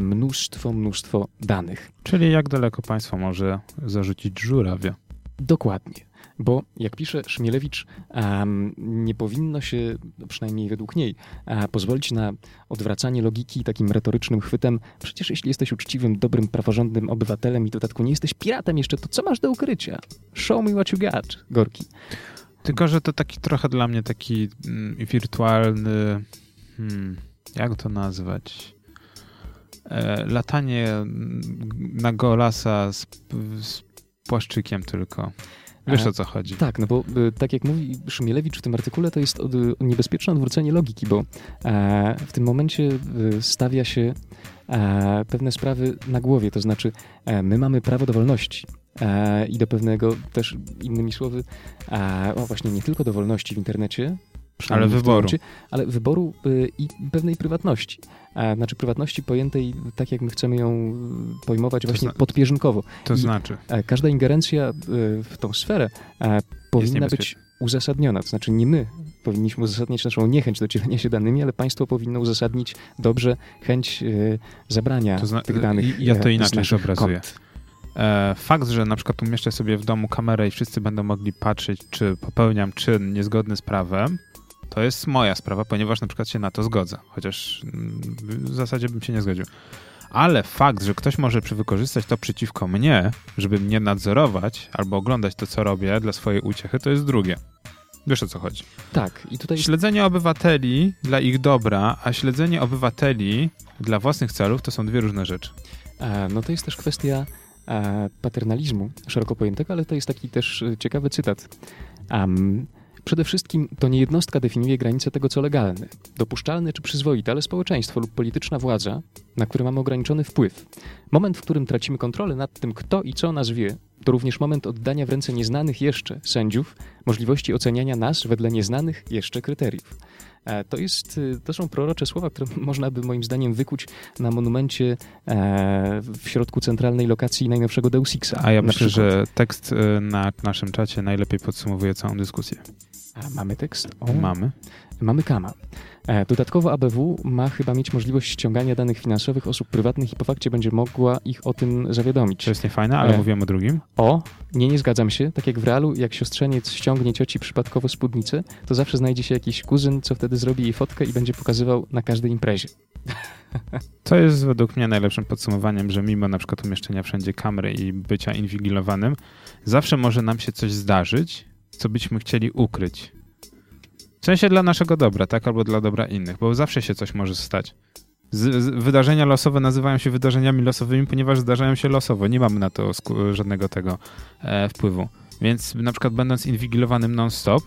mnóstwo, mnóstwo danych. Czyli jak daleko państwo może zarzucić żurawia? Dokładnie. Bo jak pisze Szmielewicz, nie powinno się, przynajmniej według niej, pozwolić na odwracanie logiki takim retorycznym chwytem. Przecież jeśli jesteś uczciwym, dobrym, praworządnym obywatelem i w dodatku nie jesteś piratem jeszcze, to co masz do ukrycia? Show me what you got, Gorki. Tylko, że to taki trochę dla mnie taki mm, wirtualny, hmm, jak to nazwać? E, latanie na golasa z, z płaszczykiem tylko. Wiesz o co chodzi. Tak, no bo y, tak jak mówi Szymielewicz w tym artykule, to jest od, niebezpieczne odwrócenie logiki, bo e, w tym momencie y, stawia się e, pewne sprawy na głowie, to znaczy e, my mamy prawo do wolności e, i do pewnego też, innymi słowy, e, o właśnie nie tylko do wolności w internecie, ale wyboru. Momencie, ale wyboru y, i pewnej prywatności. Znaczy prywatności pojętej tak, jak my chcemy ją pojmować to właśnie zna- podpierzynkowo. To I znaczy? każda ingerencja y, w tą sferę powinna być uzasadniona. To znaczy nie my powinniśmy uzasadniać naszą niechęć do dzielenia się danymi, ale państwo powinno uzasadnić dobrze chęć e, zabrania To zna- tych danych. ja to e, inaczej zobrazuję. E, Fakt, że na przykład umieszczę sobie w domu kamerę i wszyscy będą mogli patrzeć, czy popełniam czyn niezgodny z prawem, to jest moja sprawa, ponieważ na przykład się na to zgodzę. Chociaż mm, w zasadzie bym się nie zgodził. Ale fakt, że ktoś może wykorzystać to przeciwko mnie, żeby mnie nadzorować albo oglądać to, co robię dla swojej uciechy, to jest drugie. Wiesz o co chodzi? Tak, i tutaj Śledzenie obywateli dla ich dobra, a śledzenie obywateli dla własnych celów to są dwie różne rzeczy. E, No to jest też kwestia e, paternalizmu szeroko pojętego, ale to jest taki też e, ciekawy cytat. Am, przede wszystkim to nie jednostka definiuje granice tego, co legalne, dopuszczalne czy przyzwoite, ale społeczeństwo lub polityczna władza, na które mamy ograniczony wpływ. Moment, w którym tracimy kontrolę nad tym, kto i co nas wie, to również moment oddania w ręce nieznanych jeszcze sędziów możliwości oceniania nas wedle nieznanych jeszcze kryteriów. E, To, jest, y, to są prorocze słowa, które <laughs> można by moim zdaniem wykuć na monumencie e, w środku centralnej lokacji najnowszego Deus Exa. A ja myślę, przykład. że tekst y, na naszym czacie najlepiej podsumowuje całą dyskusję. A, mamy tekst? O, Mamy. Mamy Kama. E, Dodatkowo ABW ma chyba mieć możliwość ściągania danych finansowych osób prywatnych i po fakcie będzie mogła ich o tym zawiadomić. To jest niefajne, ale E. mówiłem o drugim. O, nie, nie zgadzam się. Tak jak w realu, jak siostrzeniec ściągnie cioci przypadkowo spódnicę, to zawsze znajdzie się jakiś kuzyn, co wtedy zrobi jej fotkę i będzie pokazywał na każdej imprezie. <laughs> To jest według mnie najlepszym podsumowaniem, że mimo na przykład umieszczenia wszędzie kamery i bycia inwigilowanym, zawsze może nam się coś zdarzyć, co byśmy chcieli ukryć. W sensie dla naszego dobra, tak? Albo dla dobra innych, bo zawsze się coś może stać. Z, z, wydarzenia losowe nazywają się wydarzeniami losowymi, ponieważ zdarzają się losowo. Nie mamy na to żadnego tego e, wpływu. Więc na przykład będąc inwigilowanym non-stop,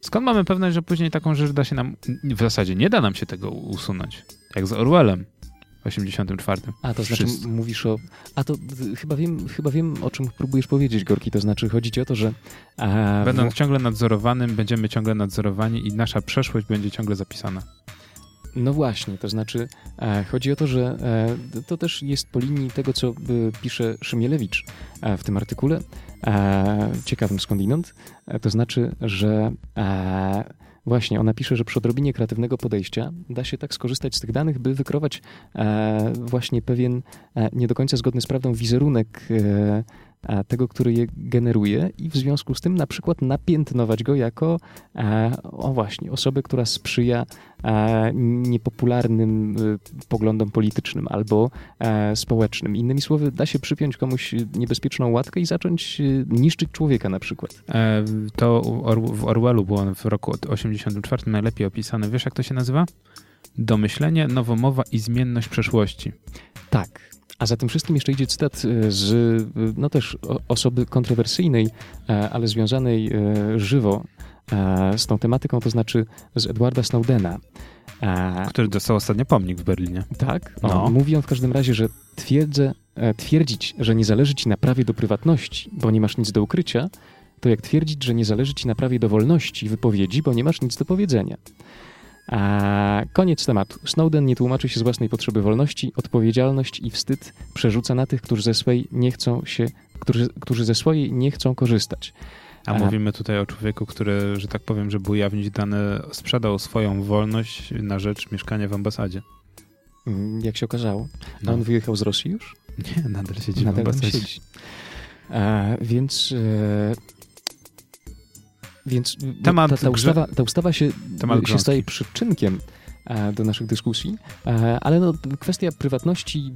skąd mamy pewność, że później taką rzecz da się nam... W zasadzie nie da nam się tego usunąć. Jak z Orwellem 84. A, to znaczy Wszyscy. mówisz o... A to chyba wiem, chyba wiem, o czym próbujesz powiedzieć, Gorki. To znaczy chodzi ci o to, że... A, Będąc ciągle nadzorowanym, będziemy ciągle nadzorowani i nasza przeszłość będzie ciągle zapisana. No właśnie, to znaczy e, chodzi o to, że e, to też jest po linii tego, co e, pisze Szymielewicz e, w tym artykule, e, ciekawym skądinąd, e, to znaczy, że właśnie ona pisze, że przy odrobinie kreatywnego podejścia da się tak skorzystać z tych danych, by wykrować e, właśnie pewien e, nie do końca zgodny z prawdą wizerunek e, tego, który je generuje i w związku z tym na przykład napiętnować go jako o właśnie, osobę, która sprzyja niepopularnym e, poglądom politycznym albo społecznym. Innymi słowy, da się przypiąć komuś niebezpieczną łatkę i zacząć e, niszczyć człowieka na przykład. E, to w Orwellu było w roku 84 najlepiej opisane. Wiesz, jak to się nazywa? Domyślenie, nowomowa i zmienność przeszłości. Tak. A za tym wszystkim jeszcze idzie cytat e, z e, no też osoby kontrowersyjnej, e, ale związanej żywo z tą tematyką, to znaczy z Edwarda Snowdena. Który dostał ostatnio pomnik w Berlinie. Tak? O, No. Mówi on w każdym razie, że twierdzę, twierdzić, że nie zależy ci na prawie do prywatności, bo nie masz nic do ukrycia, to jak twierdzić, że nie zależy ci na prawie do wolności wypowiedzi, bo nie masz nic do powiedzenia. A koniec tematu. Snowden nie tłumaczy się z własnej potrzeby wolności, odpowiedzialność i wstyd przerzuca na tych, którzy ze swojej nie chcą się, którzy, którzy ze swojej nie chcą korzystać. A mówimy tutaj o człowieku, który, że tak powiem, żeby ujawnić dane, sprzedał swoją wolność na rzecz mieszkania w ambasadzie. Mm, Jak się okazało. A No. on wyjechał z Rosji już? Nie, nadal siedzi w Nadal tam ambasadzie. siedzi. E, więc. E, więc Temat ta, ta, ustawa, ta ustawa się, się staje przyczynkiem e, do naszych dyskusji, e, ale no, kwestia prywatności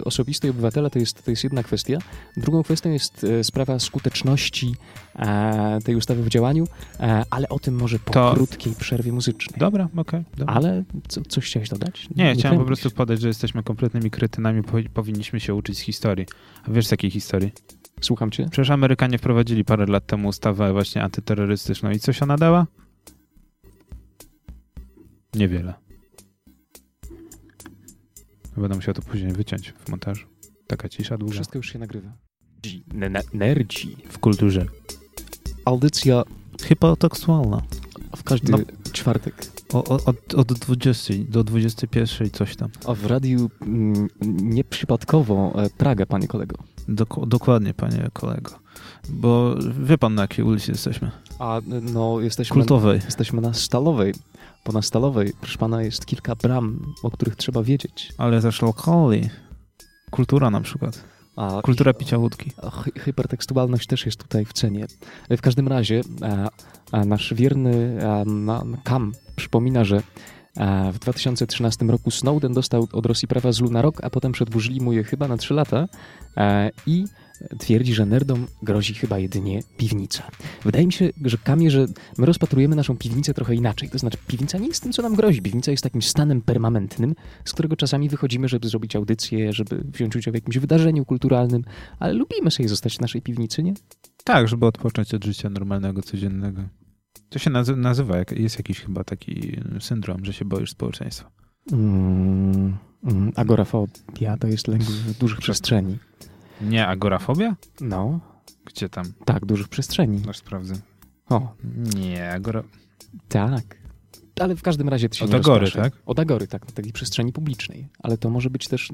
e, osobistej obywatela to jest, to jest jedna kwestia. Drugą kwestią jest sprawa skuteczności tej ustawy w działaniu, ale o tym może po To- krótkiej przerwie muzycznej. Dobra, okej. dobra. Ale co, coś chciałeś dodać? Nie, chciałem po prostu podać, że jesteśmy kompletnymi kretynami, po, powinniśmy się uczyć z historii. A wiesz z jakiej historii? Słucham cię. Przecież Amerykanie wprowadzili parę lat temu ustawę właśnie antyterrorystyczną i coś ona dała? Niewiele. Będę musiał to później wyciąć w montażu. Taka cisza długa. Wszystko już się nagrywa. Ne- ne- Nerdzi. W kulturze. Audycja Hipotekstualna. w każdy No. czwartek. O, o, od, od 20 do 21 coś tam. A w radiu mm, nieprzypadkowo e, Praga, panie kolego. Dok- dokładnie, panie kolego. Bo wie pan na jakiej ulicy jesteśmy? A no, jesteśmy, Kultowej. jesteśmy na Stalowej. Bo na Stalowej, proszę pana, jest kilka bram, o których trzeba wiedzieć. Ale też lokali. Kultura na przykład. A Kultura picia łódki. hypertekstualność też jest tutaj w cenie. W każdym razie e, e, nasz wierny e, Kam przypomina, że w 2013 roku Snowden dostał od Rosji prawa z na rok, a potem przedłużyli mu je chyba na 3 lata e, i twierdzi, że nerdom grozi chyba jedynie piwnica. Wydaje mi się, że Kamie, że my rozpatrujemy naszą piwnicę trochę inaczej. To znaczy, piwnica nie jest tym, co nam grozi. Piwnica jest takim stanem permanentnym, z którego czasami wychodzimy, żeby zrobić audycję, żeby wziąć udział w jakimś wydarzeniu kulturalnym, ale lubimy sobie zostać w naszej piwnicy, nie? Tak, żeby odpocząć od życia normalnego, codziennego. To się nazy- nazywa, jest jakiś chyba taki syndrom, że się boisz społeczeństwa. Mm, mm, agorafobia to jest lęk w dużych przestrzeni. Nie agorafobia? No, Gdzie tam? tak, dużych przestrzeni. Aż sprawdzę. O, Nie, agora... tak. Ale w każdym razie to się Od agory, tak? Od agory, tak, na takiej przestrzeni publicznej. Ale to może być też...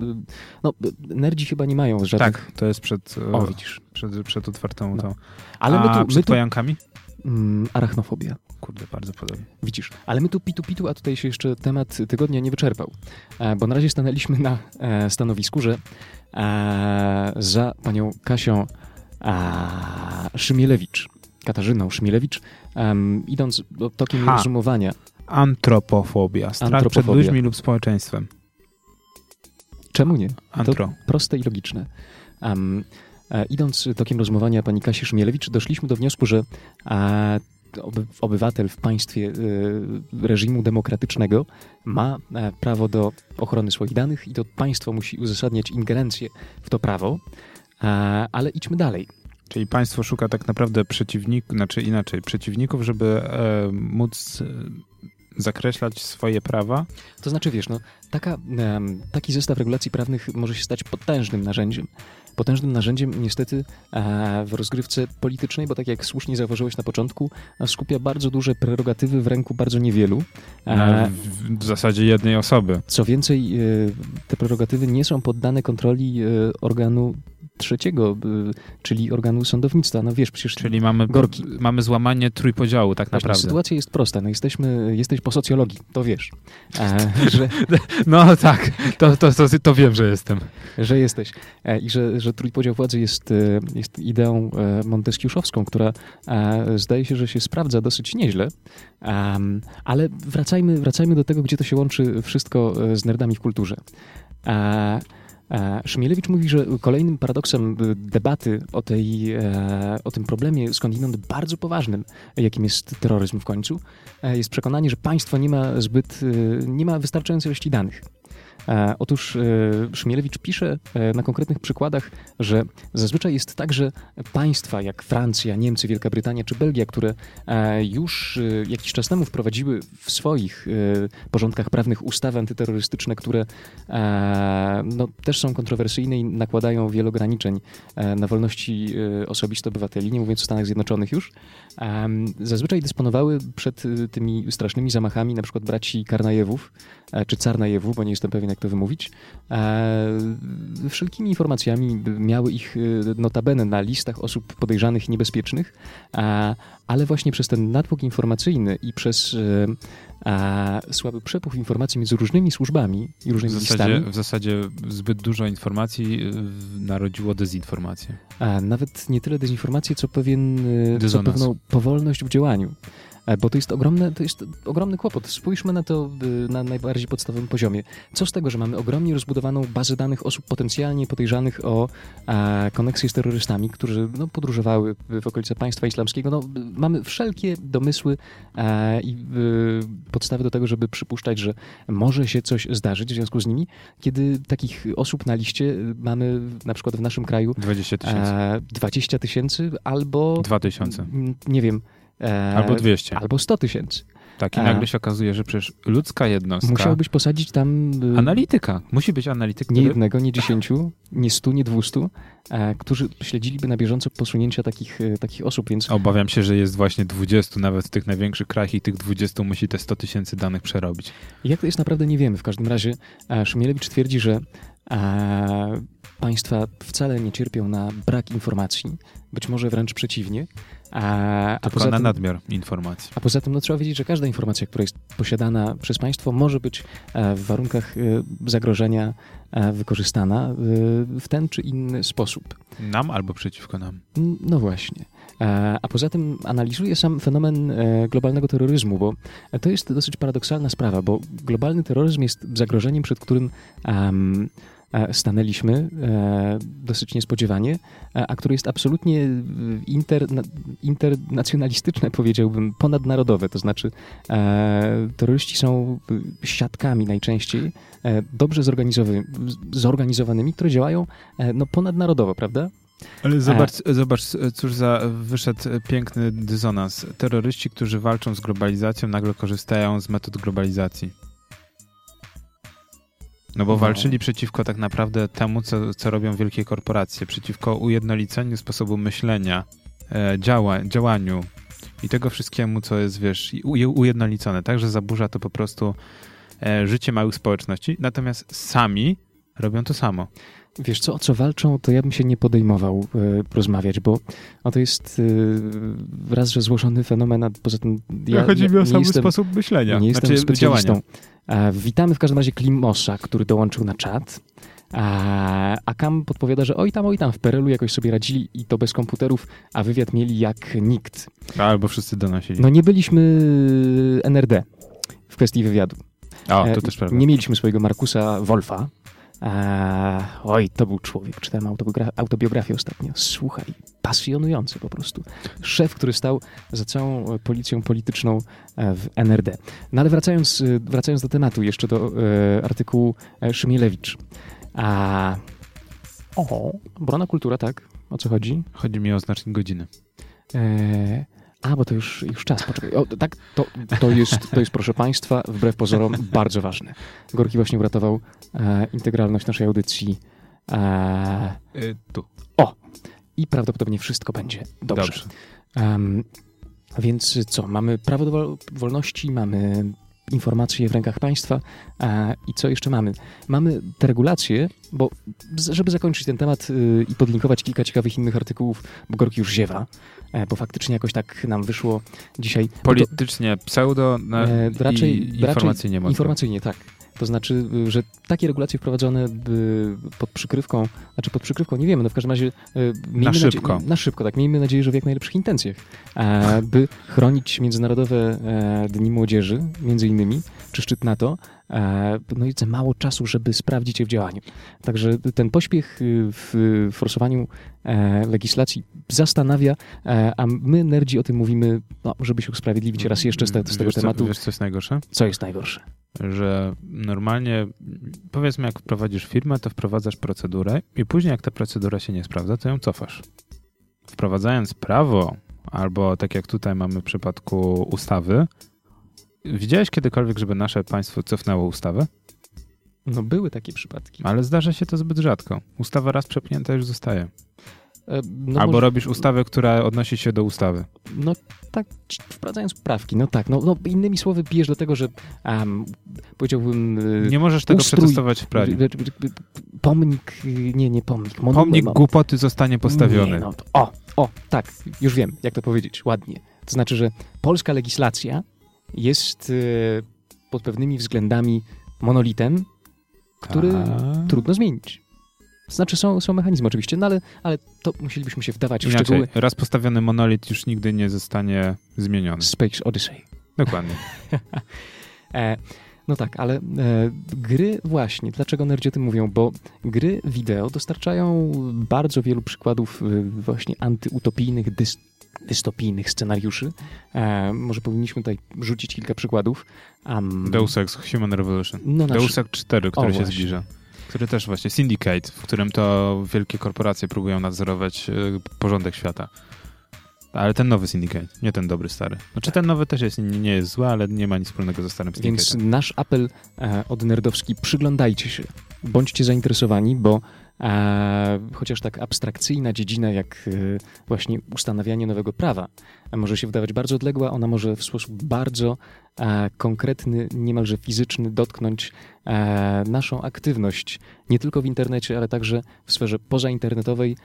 No, nerdzi chyba nie mają żadnych... Tak, to jest przed, O, widzisz. przed, przed otwartą No. tą. Ale A my tu... przed My tu pojankami? Mm, arachnofobia. Kurde, bardzo podobnie. Widzisz, ale my tu pitu pitu, a tutaj się jeszcze temat tygodnia nie wyczerpał. E, Bo na razie stanęliśmy na e, stanowisku, że e, za panią Kasią Szymielewicz, Katarzyną Szymielewicz, idąc do- tokiem Ha. rozumowania, Antropofobia. Strach przed Antropofobia. ludźmi lub społeczeństwem. czemu nie? Antro. Proste i logiczne. Idąc tokiem rozumowania pani Kasi Szymielewicz, doszliśmy do wniosku, że e, oby, obywatel w państwie e, reżimu demokratycznego ma e, prawo do ochrony swoich danych i to państwo musi uzasadniać ingerencję w to prawo. E, ale idźmy dalej. Czyli państwo szuka tak naprawdę przeciwników, znaczy inaczej, przeciwników, żeby e, móc e, zakreślać swoje prawa. To znaczy, wiesz, no, taka, taki zestaw regulacji prawnych może się stać potężnym narzędziem. Potężnym narzędziem niestety e, w rozgrywce politycznej, bo tak jak słusznie zauważyłeś na początku, skupia bardzo duże prerogatywy w ręku bardzo niewielu. E, Na, w, zasadzie jednej osoby. co więcej, e, te prerogatywy nie są poddane kontroli organu trzeciego, e, czyli organu sądownictwa. No wiesz, przecież Czyli mamy, Gorki. mamy złamanie trójpodziału tak naprawdę. sytuacja jest prosta. No jesteśmy, jesteś po socjologii, to wiesz, e, <laughs> że, No tak, to, to, to, to wiem, że jestem. że jesteś. E, I że, że trójpodział władzy jest, e, jest ideą e, monteskiuszowską, która e, zdaje się, że się sprawdza dosyć nieźle. Ale wracajmy, wracajmy do tego, gdzie to się łączy wszystko e, z nerdami w kulturze. E, e, Szmielewicz mówi, że kolejnym paradoksem e, debaty o, tej, e, o tym problemie skądinąd bardzo poważnym, jakim jest terroryzm w końcu, e, jest przekonanie, że państwo nie ma zbyt, e, nie ma wystarczającej ilości danych. E, Otóż e, Szmielewicz pisze e, na konkretnych przykładach, że zazwyczaj jest tak, że państwa jak Francja, Niemcy, Wielka Brytania czy Belgia, które już jakiś czas temu wprowadziły w swoich porządkach prawnych ustawy antyterrorystyczne, które no, też są kontrowersyjne i nakładają wiele ograniczeń na wolności osobiste obywateli, nie mówiąc o Stanach Zjednoczonych już, zazwyczaj dysponowały przed tymi strasznymi zamachami na przykład braci Karnajewów, czy Carnajewów, bo nie jestem pewien jak to wymówić, e, wszelkimi informacjami miały ich e, notabene na listach osób podejrzanych i niebezpiecznych, e, ale właśnie przez ten natłok informacyjny i przez słaby przepływ informacji między różnymi służbami i W różnymi zasadzie, listami, w zasadzie zbyt dużo informacji narodziło dezinformację. nawet nie tyle dezinformację, co, pewien, co pewną powolność w działaniu. E, Bo to jest, ogromne, to jest ogromny kłopot. Spójrzmy na to y, na najbardziej podstawowym poziomie. Co z tego, że mamy ogromnie rozbudowaną bazę danych osób potencjalnie podejrzanych o e, koneksję z terrorystami, którzy no, podróżowały w okolice państwa islamskiego. No, mamy wszelkie domysły e, i y, podstawy do tego, żeby przypuszczać, że może się coś zdarzyć w związku z nimi, kiedy takich osób na liście y, mamy na przykład w naszym kraju 20 tysięcy. e, 20 tysięcy albo 2000. m, nie wiem, e, Albo 200. albo 100 tysięcy. Tak, i a- nagle się okazuje, że przecież ludzka jednostka... Musiałbyś posadzić tam y, Analityka. Musi być analityk, nie który... jednego, nie dziesięciu, nie stu, nie dwustu, e, którzy śledziliby na bieżąco posunięcia takich, e, takich osób, więc Obawiam się, że jest właśnie 20 nawet w tych największych krajach i tych 20 musi te 100 tysięcy danych przerobić. jak to jest naprawdę nie wiemy. W każdym razie e, Szymielewicz twierdzi, że E, państwa wcale nie cierpią na brak informacji, być może wręcz przeciwnie. A, a poza na tym, nadmiar informacji. A poza tym no, trzeba wiedzieć, że każda informacja, która jest posiadana przez państwo, może być e, w warunkach e, zagrożenia e, wykorzystana w ten czy inny sposób. Nam albo przeciwko nam. No właśnie. A poza tym analizuje sam fenomen globalnego terroryzmu, bo to jest dosyć paradoksalna sprawa, bo globalny terroryzm jest zagrożeniem, przed którym um, E, stanęliśmy e, dosyć niespodziewanie, e, a które jest absolutnie inter, internacjonalistyczne, <laughs> powiedziałbym, ponadnarodowe. To znaczy, terroryści są siatkami najczęściej dobrze zorganizowanymi, które działają no, ponadnarodowo, prawda? Ale zobacz, e... zobacz, cóż za wyszedł piękny dysonans. Terroryści, którzy walczą z globalizacją, nagle korzystają z metod globalizacji. No bo no. walczyli przeciwko tak naprawdę temu, co, co robią wielkie korporacje, przeciwko ujednoliceniu sposobu myślenia, e, działa, działaniu i tego wszystkiemu, co jest, wiesz, ujednolicone. Także zaburza to po prostu e, życie małych społeczności, natomiast sami robią to samo. Wiesz co, o co walczą, to ja bym się nie podejmował e, rozmawiać, bo to jest e, raz, że złożony fenomen, a poza tym ja, Chodzi mi o sam sposób myślenia, nie jestem znaczy specjalistą. Działania. E, witamy w każdym razie Klimosza, który dołączył na czat. A, a Kam podpowiada, że oj tam, oj tam, w Perelu jakoś sobie radzili i to bez komputerów, a wywiad mieli jak nikt. Albo wszyscy donosili. No nie byliśmy NRD w kwestii wywiadu. O, to też prawda. Nie mieliśmy swojego Markusa Wolfa, Eee, oj, to był człowiek. Czytałem autobiografię ostatnio. Słuchaj, pasjonujący po prostu. Szef, który stał za całą policją polityczną e, w NRD. No ale wracając, e, wracając do tematu, jeszcze do e, artykułu e, Szymielewicz. A... O, brona kultura, tak? O co chodzi? Chodzi mi o znacznik godziny. E, a, bo to już, już czas. Poczekaj. O, tak, to, to, jest, to jest, proszę Państwa, wbrew pozorom, bardzo ważne. Gorki właśnie uratował e, integralność naszej audycji. E, y, tu. O! I prawdopodobnie wszystko będzie dobrze. dobrze. Um, więc co? Mamy prawo do wolności, mamy informacje w rękach państwa. A, I co jeszcze mamy? Mamy te regulacje, bo żeby zakończyć ten temat y, i podlinkować kilka ciekawych innych artykułów, bo Gorki już ziewa, e, bo faktycznie jakoś tak nam wyszło dzisiaj. Politycznie, to, pseudo na, e, raczej, i informacyjnie raczej Informacyjnie, tak. To znaczy, że takie regulacje wprowadzone pod przykrywką, znaczy pod przykrywką, nie wiemy, no w każdym razie... E, na szybko. na szybko, tak. Miejmy nadzieję, że w jak najlepszych intencjach, by chronić Międzynarodowe e, Dni Młodzieży, między innymi, czy szczyt NATO, e, no i za mało czasu, żeby sprawdzić je w działaniu. Także ten pośpiech w forsowaniu legislacji zastanawia, a my, nerdzi, o tym mówimy, no, żeby się usprawiedliwić raz jeszcze z, te, z tego wiesz, tematu. Co, wiesz, co jest najgorsze? Co jest najgorsze? że normalnie, powiedzmy, jak prowadzisz firmę, to wprowadzasz procedurę i później, jak ta procedura się nie sprawdza, to ją cofasz. Wprowadzając prawo, albo tak jak tutaj mamy w przypadku ustawy, widziałeś kiedykolwiek, żeby nasze państwo cofnęło ustawę? No były takie przypadki. Ale zdarza się to zbyt rzadko. Ustawa raz przepnięta już zostaje. E, no Albo może... robisz ustawę, która odnosi się do ustawy. No tak, wprowadzając poprawki, no tak. No, no innymi słowy, bijesz do tego, że um, powiedziałbym... E, nie możesz tego ustrój, przetestować w prawie. Pomnik, nie, nie pomnik. Mon, pomnik głupoty zostanie postawiony. Nie, no to, o, o, tak, już wiem, jak to powiedzieć, ładnie. To znaczy, że polska legislacja jest e, pod pewnymi względami monolitem, który A. trudno zmienić. Znaczy są, są mechanizmy oczywiście, no ale, ale to musielibyśmy się wdawać Inaczej, w szczegóły. Raz postawiony monolit już nigdy nie zostanie zmieniony. Space Odyssey. Dokładnie. <laughs> e, no tak, ale e, gry właśnie, dlaczego nerdzi o tym mówią? Bo gry wideo dostarczają bardzo wielu przykładów e, właśnie antyutopijnych, dys, dystopijnych scenariuszy. E, może powinniśmy tutaj rzucić kilka przykładów. Um, Deus Ex Human Revolution. No, Deus Ex 4, który o, się właśnie. zbliża. Który też właśnie, Syndicate, w którym to wielkie korporacje próbują nadzorować e, porządek świata. Ale ten nowy Syndicate, nie ten dobry stary. Znaczy ten nowy też jest, nie jest zły, ale nie ma nic wspólnego ze starym Syndicate. Więc nasz apel e, od Nerdowski, przyglądajcie się, bądźcie zainteresowani, bo chociaż tak abstrakcyjna dziedzina jak e, właśnie ustanawianie nowego prawa może się wydawać bardzo odległa, ona może w sposób bardzo konkretny, niemalże fizyczny dotknąć naszą aktywność, nie tylko w internecie, ale także w sferze pozainternetowej.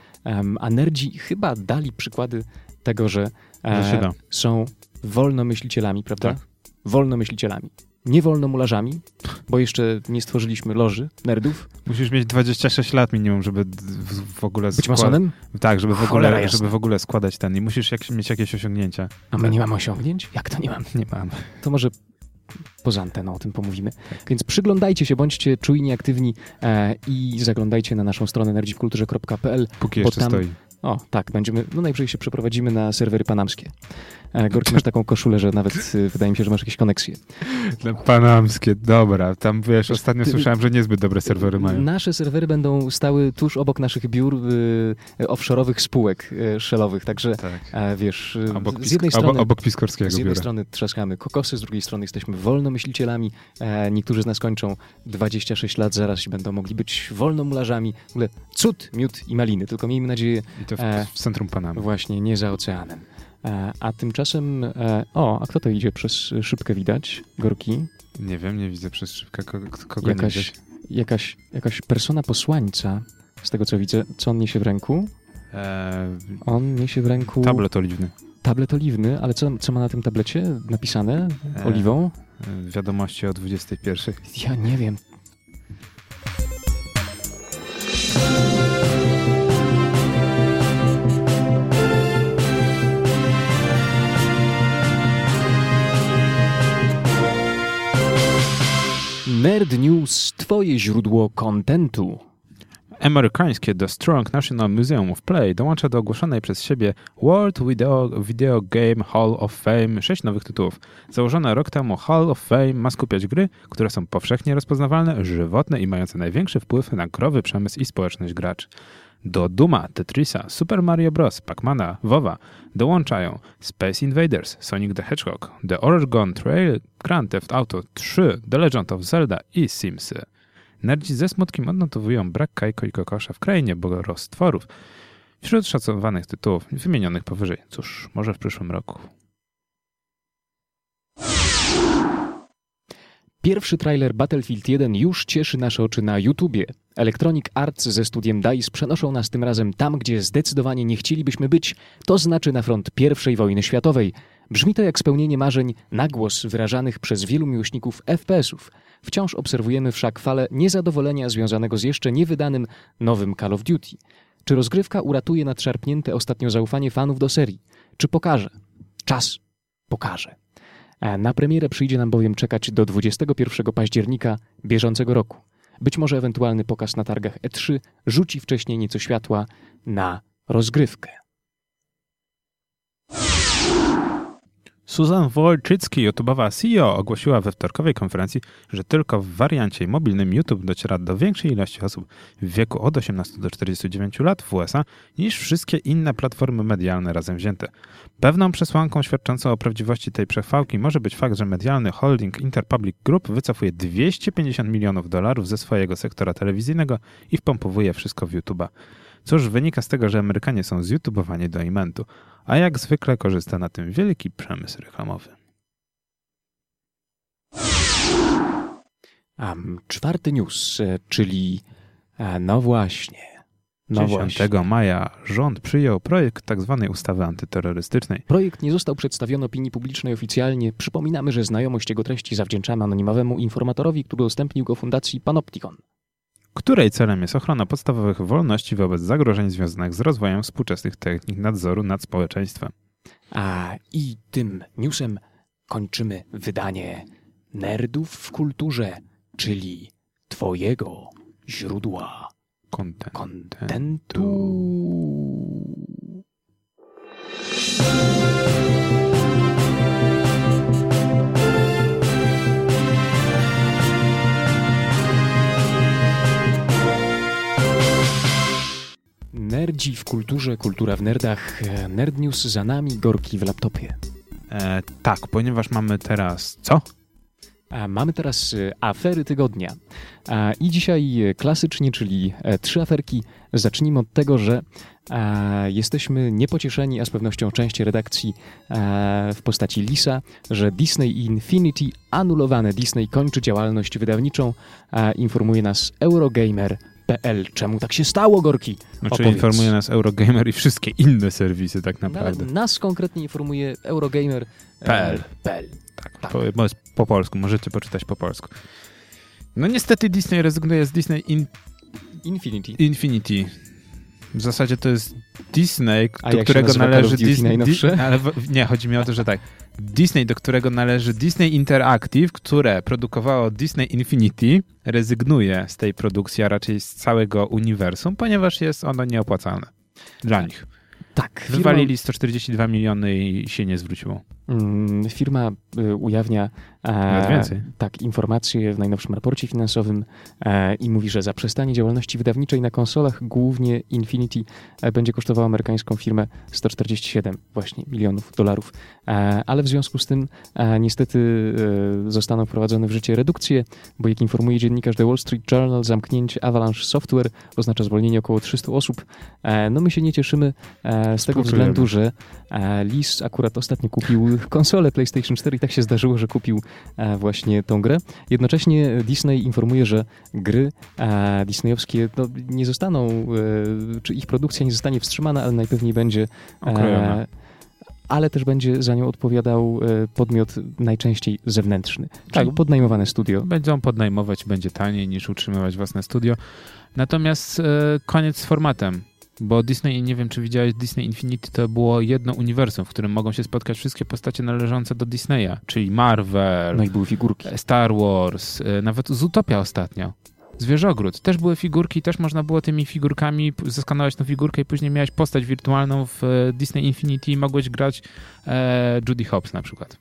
A nerdzi chyba dali przykłady tego, że e, są wolnomyślicielami, prawda? Tak. Wolnomyślicielami nie wolno mularzami, bo jeszcze nie stworzyliśmy loży nerdów. Musisz mieć 26 lat minimum, żeby w ogóle... Być masonem? Tak, żeby w, ogóle, żeby w ogóle składać ten i musisz jak, mieć jakieś osiągnięcia. A my nie mamy osiągnięć? Jak to nie mamy? Nie mamy. To może poza anteną o tym pomówimy. Tak. Więc przyglądajcie się, bądźcie czujni, aktywni e, i zaglądajcie na naszą stronę nerdziwkulturze.pl. Póki jeszcze tam, stoi. O, tak, będziemy, no najwyżej się przeprowadzimy na serwery panamskie. E, Gorki, masz taką koszulę, że nawet y, wydaje mi się, że masz jakieś koneksje. Na panamskie, dobra. Tam wiesz, ostatnio Ty, słyszałem, że niezbyt dobre serwery mają. Nasze serwery będą stały tuż obok naszych biur y, offshore'owych spółek y, szelowych, także tak. e, wiesz, obok z jednej strony, obok Piskorskiego z jednej biura. strony trzaskamy kokosy, z drugiej strony jesteśmy wolnomyślicielami. E, niektórzy z nas kończą 26 lat zaraz i będą mogli być wolnomularzami. W ogóle cud, miód i maliny, tylko miejmy nadzieję... W, e, w centrum Panamy. Właśnie, nie za oceanem. E, a tymczasem, e, o, a kto to idzie przez szybkę widać? Gorki? Nie wiem, nie widzę przez szybkę kogo, kogo jakaś, nie jakaś, jakaś persona posłańca, z tego co widzę. Co on niesie w ręku? Eee, on niesie w ręku... Tablet oliwny. Tablet oliwny, ale co, co ma na tym tablecie napisane eee, oliwą? Wiadomości o 21. Ja nie wiem. Nerd News, twoje źródło kontentu. Amerykańskie The Strong National Museum of Play dołącza do ogłoszonej przez siebie World Video, Video Game Hall of Fame sześć nowych tytułów. Założone rok temu Hall of Fame ma skupiać gry, które są powszechnie rozpoznawalne, żywotne i mające największy wpływ na growy przemysł i społeczność graczy. Do Duma, Tetrisa, Super Mario Bros., Pac-Mana, WoWa dołączają Space Invaders, Sonic the Hedgehog, The Oregon Trail, Grand Theft Auto 3, The Legend of Zelda i Simsy. Nerdzi ze smutkiem odnotowują brak Kajko i Kokosza w krainie roztworów wśród szacowanych tytułów wymienionych powyżej. Cóż, może w przyszłym roku. Pierwszy trailer Battlefield 1 już cieszy nasze oczy na YouTubie. Electronic Arts ze studiem DICE przenoszą nas tym razem tam, gdzie zdecydowanie nie chcielibyśmy być, to znaczy na front I wojny światowej. Brzmi to jak spełnienie marzeń na głos wyrażanych przez wielu miłośników FPS-ów. Wciąż obserwujemy wszak falę niezadowolenia związanego z jeszcze niewydanym nowym Call of Duty. Czy rozgrywka uratuje nadszarpnięte ostatnio zaufanie fanów do serii? Czy pokaże? Czas pokaże. Na premierę przyjdzie nam bowiem czekać do 21 października bieżącego roku. Być może ewentualny pokaz na targach E3 rzuci wcześniej nieco światła na rozgrywkę. Susan Wojcicki, YouTube'owa CEO, ogłosiła we wtorkowej konferencji, że tylko w wariancie mobilnym YouTube dociera do większej ilości osób w wieku od 18 do 49 lat w USA niż wszystkie inne platformy medialne razem wzięte. Pewną przesłanką świadczącą o prawdziwości tej przechwałki może być fakt, że medialny holding Interpublic Group wycofuje 250 milionów dolarów ze swojego sektora telewizyjnego i wpompowuje wszystko w YouTube'a. Cóż, wynika z tego, że Amerykanie są zjutubowani do imentu, a jak zwykle korzysta na tym wielki przemysł reklamowy. Um, czwarty news, e, czyli e, no właśnie. No 10 właśnie. maja rząd przyjął projekt tzw. Tak ustawy antyterrorystycznej. Projekt nie został przedstawiony opinii publicznej oficjalnie. Przypominamy, że znajomość jego treści zawdzięczamy anonimowemu informatorowi, który udostępnił go fundacji Panopticon której celem jest ochrona podstawowych wolności wobec zagrożeń związanych z rozwojem współczesnych technik nadzoru nad społeczeństwem. A i tym newsem kończymy wydanie Nerdów w kulturze, czyli Twojego źródła kontentu. kontentu. Nerdzi w kulturze, kultura w nerdach. E, Nerd News za nami, gorki w laptopie. E, tak, ponieważ mamy teraz co? A mamy teraz e, afery tygodnia. A, I dzisiaj e, klasycznie, czyli trzy aferki. Zacznijmy od tego, że e, jesteśmy niepocieszeni, a z pewnością część redakcji w postaci Lisa, że Disney Infinity anulowane. Disney kończy działalność wydawniczą, a informuje nas Eurogamer.pl. Czemu tak się stało, Gorki? Znaczy Opowiedz. informuje nas Eurogamer i wszystkie inne serwisy tak No, naprawdę. nas konkretnie informuje Eurogamer.pl. PL. PL. Tak, Tak. Po, bo jest po polsku, możecie poczytać po polsku. No niestety Disney rezygnuje z Disney In Infinity. Infinity. W zasadzie to jest Disney, A do którego należy Disney. ale nie, chodzi mi o to, że tak. Disney, do którego należy Disney Interactive, które produkowało Disney Infinity, rezygnuje z tej produkcji, a raczej z całego uniwersum, ponieważ jest ono nieopłacalne dla nich. Tak. Firma, Wywalili 142 miliony i się nie zwróciło. Mm, firma y, ujawnia e, tak, informacje w najnowszym raporcie finansowym e, i mówi, że zaprzestanie działalności wydawniczej na konsolach, głównie Infinity, e, będzie kosztowało amerykańską firmę 147 właśnie milionów dolarów. Ale w związku z tym niestety zostaną wprowadzone w życie redukcje, bo jak informuje dziennikarz The Wall Street Journal, zamknięcie Avalanche Software oznacza zwolnienie około 300 osób. No my się nie cieszymy z tego względu, że e, Lis akurat ostatnio kupił konsolę PlayStation 4 i tak się zdarzyło, że kupił e, właśnie tą grę. Jednocześnie Disney informuje, że gry e, disneyowskie no, nie zostaną, e, czy ich produkcja nie zostanie wstrzymana, ale najpewniej będzie Okrojone. ale też będzie za nią odpowiadał podmiot najczęściej zewnętrzny, czyli Tak. podnajmowane studio. Będą podnajmować, będzie taniej niż utrzymywać własne studio. Natomiast koniec z formatem, bo Disney, nie wiem czy widziałeś, Disney Infinity to było jedno uniwersum, w którym mogą się spotkać wszystkie postacie należące do Disneya, czyli Marvel, No i były figurki. Star Wars, e, nawet Zootopia ostatnio. Zwierzogród. Też były figurki, też można było tymi figurkami zeskanować tą figurkę i później miałeś postać wirtualną w e, Disney Infinity i mogłeś grać e, Judy Hopps na przykład.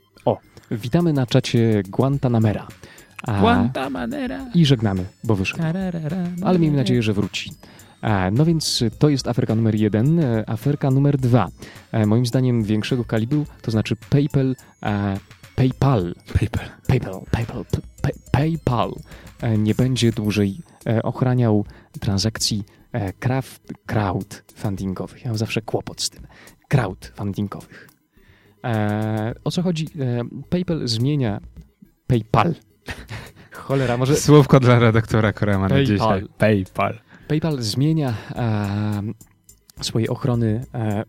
Witamy na czacie Guantanamera. A, Guantanamera. I żegnamy, bo wyszedł. Ale miejmy nadzieję, że wróci. E, No więc to jest aferka numer jeden. E, Aferka numer dwa. E, Moim zdaniem większego kalibru, to znaczy PayPal, PayPal, PayPal. PayPal, PayPal, PayPal nie będzie dłużej ochraniał transakcji crowdfundingowych. Ja mam zawsze kłopot z tym. Crowdfundingowych. O co chodzi? PayPal zmienia PayPal. <laughs> Cholera, może Słówko dla redaktora Korema na PayPal. dzisiaj. PayPal. PayPal zmienia e, swoje ochrony. E,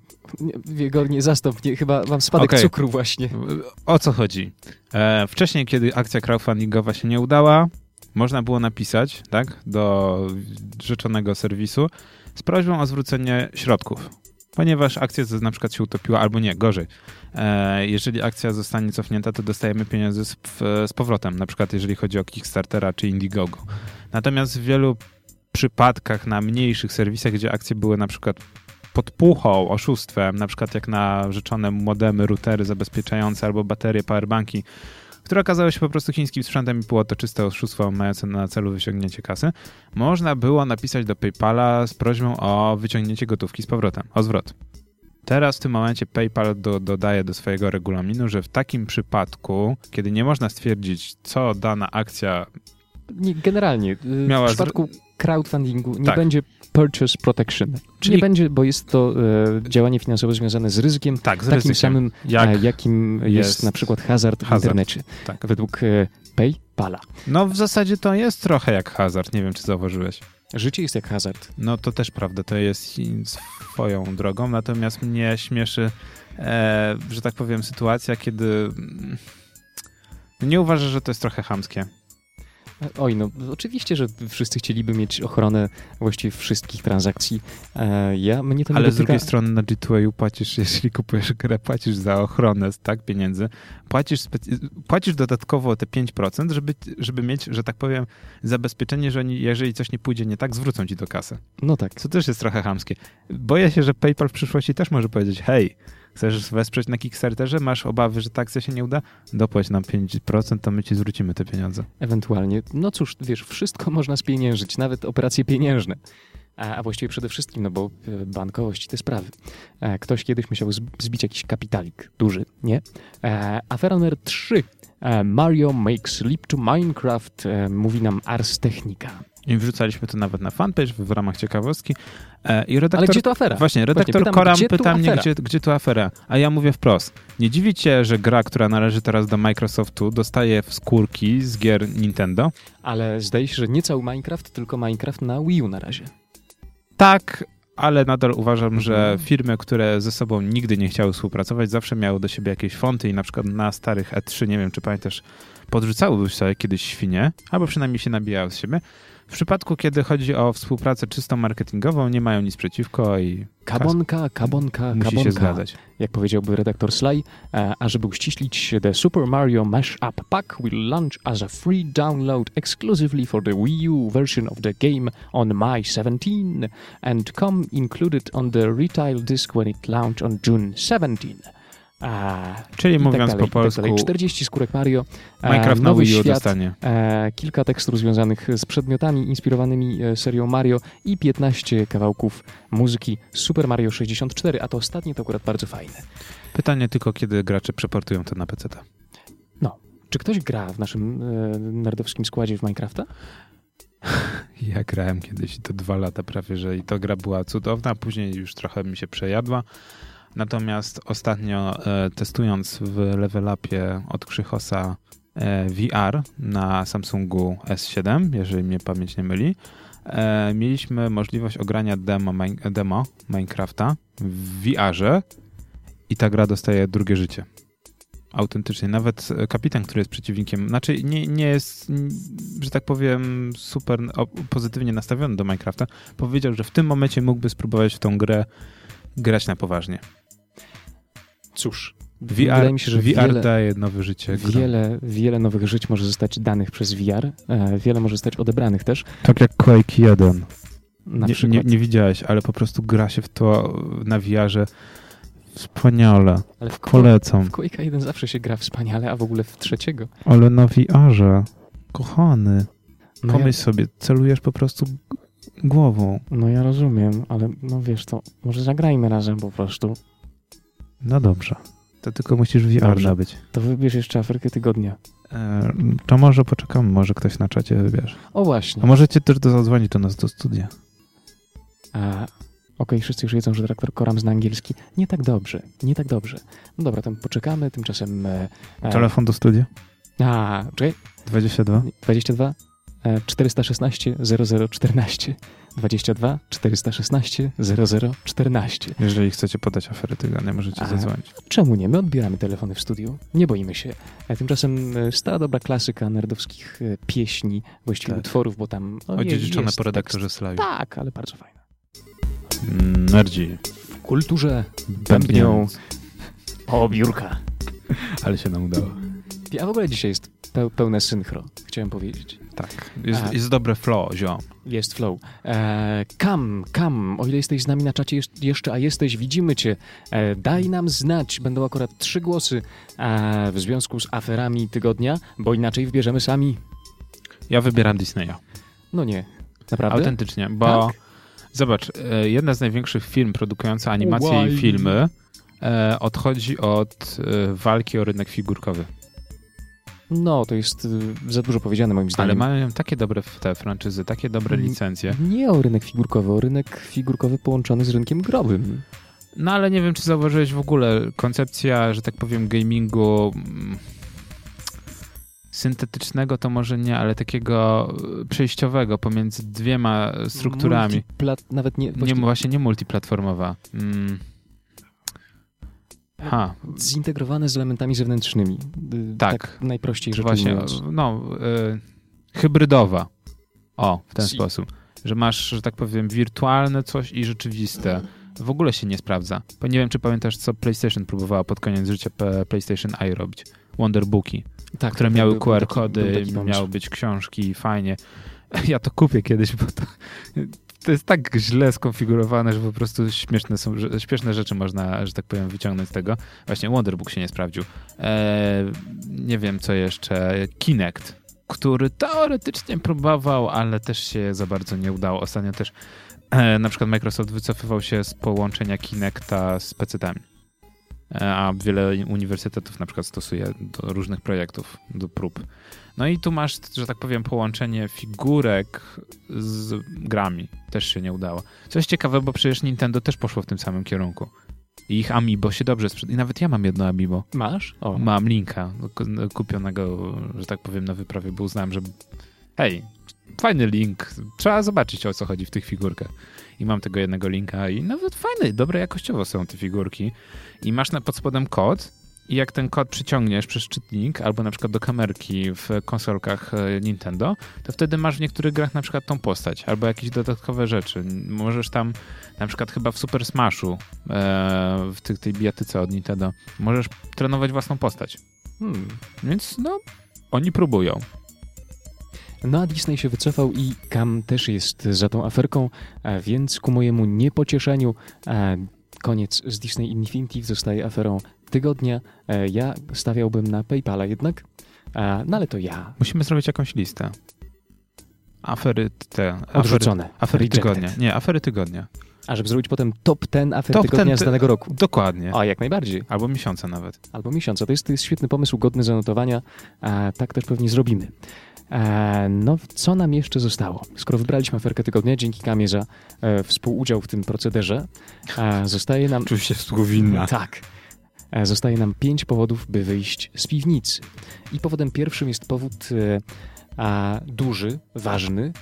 nie, go nie zastąp, nie, chyba mam spadek Okej. cukru właśnie. O co chodzi? E, wcześniej, kiedy akcja crowdfundingowa się nie udała, można było napisać tak, do rzeczonego serwisu z prośbą o zwrócenie środków. Ponieważ akcja na przykład się utopiła, albo nie, gorzej. E, jeżeli akcja zostanie cofnięta, to dostajemy pieniądze z, z powrotem. Na przykład jeżeli chodzi o Kickstartera czy Indiegogo. Natomiast w wielu przypadkach na mniejszych serwisach, gdzie akcje były na przykład podpuchą, oszustwem, na przykład jak na rzeczone modemy, routery zabezpieczające albo baterie, powerbanki, które okazały się po prostu chińskim sprzętem i było to czyste oszustwo mające na celu wyciągnięcie kasy, można było napisać do PayPala z prośbą o wyciągnięcie gotówki z powrotem, o zwrot. Teraz w tym momencie PayPal do, dodaje do swojego regulaminu, że w takim przypadku, kiedy nie można stwierdzić, co dana akcja Nie, generalnie, y, Miała w przypadku crowdfundingu nie Tak. będzie purchase protection. Czyli- Nie będzie, bo jest to e, działanie finansowe związane z ryzykiem, tak, z takim ryzykiem, samym, jak, e, jakim jest, jest na przykład hazard, w hazard. internecie. Tak. Według e, PayPala. No w zasadzie to jest trochę jak hazard, nie wiem czy zauważyłeś. Życie jest jak hazard. No to też prawda, to jest swoją drogą, natomiast mnie śmieszy, e, że tak powiem, sytuacja, kiedy mm, nie uważasz, że to jest trochę chamskie. Oj, no oczywiście, że wszyscy chcieliby mieć ochronę właściwie wszystkich transakcji. E, ja, mnie to nie Ale z dotyka... drugiej strony na G2A płacisz, jeżeli kupujesz grę, płacisz za ochronę, tak, pieniędzy, płacisz, płacisz dodatkowo te 5%, żeby, żeby mieć, że tak powiem, zabezpieczenie, że oni, jeżeli coś nie pójdzie nie tak, zwrócą ci do kasy. No tak. Co też jest trochę chamskie. Boję się, że PayPal w przyszłości też może powiedzieć, hej, chcesz wesprzeć na Kickstarterze, masz obawy, że ta akcja się nie uda? Dopłać nam 5%, to my ci zwrócimy te pieniądze. Ewentualnie. No cóż, wiesz, wszystko można spieniężyć, nawet operacje pieniężne. A, a właściwie przede wszystkim, no bo e, bankowość i te sprawy. E, Ktoś kiedyś musiał zb- zbić jakiś kapitalik duży, nie? E, Afera numer 3. E, Mario makes leap to Minecraft, mówi nam Ars Technica. I wrzucaliśmy to nawet na fanpage w ramach ciekawostki. E, I redaktor, Ale gdzie to afera? Właśnie, redaktor Właśnie, pytam, Koram gdzie tu pyta mnie, gdzie, gdzie tu afera. A ja mówię wprost. Nie dziwi cię, że gra, która należy teraz do Microsoftu, dostaje skórki z gier Nintendo? Ale zdaje się, że nie cały Minecraft, tylko Minecraft na Wii U na razie. Tak, ale nadal uważam, że Mhm. firmy, które ze sobą nigdy nie chciały współpracować, zawsze miały do siebie jakieś fonty i na przykład na starych E3, nie wiem czy pamiętasz, podrzucały sobie kiedyś świnie, albo przynajmniej się nabijały z siebie. W przypadku, kiedy chodzi o współpracę czysto marketingową, nie mają nic przeciwko i Kabonka, kabonka, musi kabonka. się zgadzać. Jak powiedziałby redaktor Sly, e, a żeby uściślić, The Super Mario Mash-Up Pack will launch as a free download exclusively for the Wii U version of the game on May 17 and come included on the retail disc when it launched on June 17. A, Czyli i mówiąc tak dalej, po tak polsku, dalej. 40 skórek Mario, e, Minecraft na nowy Wii U świat, dostanie. e, kilka tekstur związanych z przedmiotami inspirowanymi e, serią Mario i 15 kawałków muzyki Super Mario 64, a to ostatnie to akurat bardzo fajne. Pytanie tylko, kiedy gracze przeportują to na PC. Czy ktoś gra w naszym e, nerdowskim składzie w Minecrafta? <laughs> Ja grałem kiedyś to dwa lata prawie, że i to gra była cudowna, później już trochę mi się przejadła. Natomiast ostatnio e, testując w Level Upie od Krzychosa e, VR na Samsungu S7, jeżeli mnie pamięć nie myli, e, mieliśmy możliwość ogrania demo, min- demo Minecrafta w VR-ze i ta gra dostaje drugie życie. Autentycznie. Nawet e, kapitan, który jest przeciwnikiem, znaczy nie, nie jest, że tak powiem, super pozytywnie nastawiony do Minecrafta, powiedział, że w tym momencie mógłby spróbować w tą grę grać na poważnie. Cóż, VR, wydaje mi się, że VR wiele, daje nowe życie. grom. wiele, wiele nowych żyć może zostać danych przez VR, e, wiele może zostać odebranych też. Tak jak Quake 1. Na Nie, przykład nie, nie widziałeś, ale po prostu gra się w to na VR-ze wspaniale. ale w, Quake, Polecam. w Quake'a 1 zawsze się gra wspaniale, a w ogóle w trzeciego. Ale na VR-ze. Kochany. No ja, Pomyśl sobie, celujesz po prostu głową. no ja rozumiem, ale no wiesz to, może zagrajmy razem po prostu. No dobrze. To tylko musisz VR Dobrze. nabyć. To wybierz jeszcze Afrykę Tygodnia. E, to może poczekamy, może ktoś na czacie wybierze. O właśnie. A możecie też do zadzwonić do nas do studia. A, Okej, wszyscy już wiedzą, że dyrektor Koram zna angielski. Nie tak dobrze, nie tak dobrze. No dobra, tam poczekamy, tymczasem... E, e, Telefon do studia? A, czekaj, 22? 22 e, 416 0014 22 416 0014 Jeżeli chcecie podać aferę tygodnia, możecie A. zadzwonić. Czemu nie? My odbieramy telefony w studiu. Nie boimy się. A tymczasem e, stara dobra klasyka nerdowskich e, pieśni, właściwie Tak. utworów, bo tam no, Odziedziczone po redaktorze Slawi. Tak, ale bardzo fajne. Nerdzi. W kulturze bębnią o biurka. <laughs> Ale się nam udało. A w ogóle dzisiaj jest pe- pełne synchro, chciałem powiedzieć. Tak. Jest, A. jest dobre flow, ziom. Jest flow. E, kam, kam, o ile jesteś z nami na czacie jesz- jeszcze, a jesteś, widzimy cię, e, daj nam znać. Będą akurat trzy głosy e, w związku z aferami tygodnia, bo inaczej wybierzemy sami. Ja wybieram Disneya. No nie, naprawdę? Autentycznie, bo Tak? zobacz, e, jedna z największych firm produkująca animacje Why? i filmy e, odchodzi od e, walki o rynek figurkowy. No, to jest y, za dużo powiedziane moim Ale zdaniem. mają takie dobre te franczyzy, takie dobre licencje. Nie o rynek figurkowy, o rynek figurkowy połączony z rynkiem growym. No ale nie wiem, czy zauważyłeś w ogóle koncepcja, że tak powiem, gamingu mm, syntetycznego to może nie, ale takiego e, przejściowego pomiędzy dwiema strukturami. Multiplat, nawet nie, Nie, właściwie właśnie nie multiplatformowa. Mm. Ha, zintegrowane z elementami zewnętrznymi. Y, Tak. najprościej rzecz właśnie, no, y, hybrydowa. O, w ten Si. sposób. Że masz, że tak powiem, wirtualne coś i rzeczywiste. W ogóle się nie sprawdza. Bo nie wiem, czy pamiętasz, co PlayStation próbowała pod koniec życia PlayStation Eye robić. Wonderbooki, Tak, które tak, miały był- taki pomysł. miały być książki, fajnie. <laughs> Ja to kupię kiedyś, bo to, to jest tak źle skonfigurowane, że po prostu śmieszne, są, śmieszne rzeczy można, że tak powiem, wyciągnąć z tego. Właśnie Wonderbook się nie sprawdził. Eee, nie wiem, co jeszcze. Kinect, który teoretycznie próbował, ale też się za bardzo nie udało. Ostatnio też e, na przykład Microsoft wycofywał się z połączenia Kinecta z PC-tami. e, a wiele uniwersytetów na przykład stosuje do różnych projektów, do prób. No i tu masz, że tak powiem, połączenie figurek z grami. Też się nie udało. Coś ciekawe, bo przecież Nintendo też poszło w tym samym kierunku. I ich Amiibo się dobrze sprzedaje. I nawet ja mam jedno Amiibo. Masz? O. Mam linka kupionego, że tak powiem, na wyprawie, bo uznałem, że hej, fajny link, trzeba zobaczyć o co chodzi w tych figurkach. I mam tego jednego linka i nawet fajny, dobre jakościowo są te figurki. I masz na, pod spodem kod i jak ten kod przyciągniesz przez czytnik albo na przykład do kamerki w konsolkach e, Nintendo, to wtedy masz w niektórych grach na przykład tą postać albo jakieś dodatkowe rzeczy. Możesz tam na przykład chyba w Super Smashu e, w tej, tej bijatyce od Nintendo możesz trenować własną postać. Hmm. Więc no, oni próbują. No a Disney się wycofał i Cam też jest za tą aferką, więc ku mojemu niepocieszeniu koniec z Disney Infinity zostaje aferą tygodnia. E, ja stawiałbym na PayPala jednak, no ale to ja. Musimy zrobić jakąś listę. Afery te. Odrzucone. Afery, afery tygodnia. Nie, afery tygodnia. A żeby zrobić potem top 10 afer top tygodnia ten, z danego roku. Dokładnie. A jak najbardziej. Albo miesiąca nawet. Albo miesiąca. To jest, to jest świetny pomysł, godny zanotowania. A tak też pewnie zrobimy. E, no, co nam jeszcze zostało? Skoro wybraliśmy aferkę tygodnia, dzięki Kamie za e, współudział w tym procederze, e, zostaje nam... Czuję się współwinna. Tak. E, zostaje nam pięć powodów, by wyjść z piwnicy. I powodem pierwszym jest powód e, a, duży, ważny,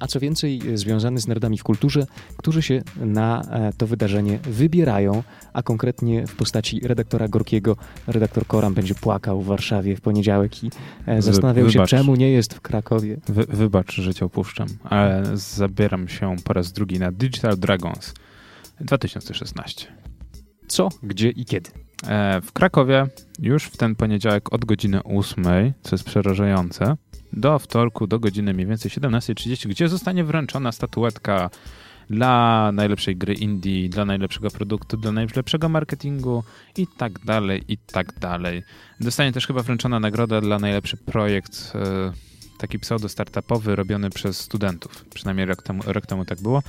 a co więcej związany z nerdami w kulturze, którzy się na e, to wydarzenie wybierają, a konkretnie w postaci redaktora Gorkiego. Redaktor Koram będzie płakał w Warszawie w poniedziałek i e, zastanawiał Wy, się, czemu nie jest w Krakowie. Wy, wybacz, że cię opuszczam, ale zabieram się po raz drugi na Digital Dragons 2016. Co, gdzie i kiedy? E, w Krakowie już w ten poniedziałek od godziny 8, co jest przerażające, do wtorku do godziny mniej więcej 17.30, gdzie zostanie wręczona statuetka dla najlepszej gry indie, dla najlepszego produktu, dla najlepszego marketingu i tak dalej, i tak dalej. Dostanie też chyba wręczona nagroda dla najlepszy projekt, e, taki pseudo-startupowy robiony przez studentów. Przynajmniej rok temu, rok temu tak było.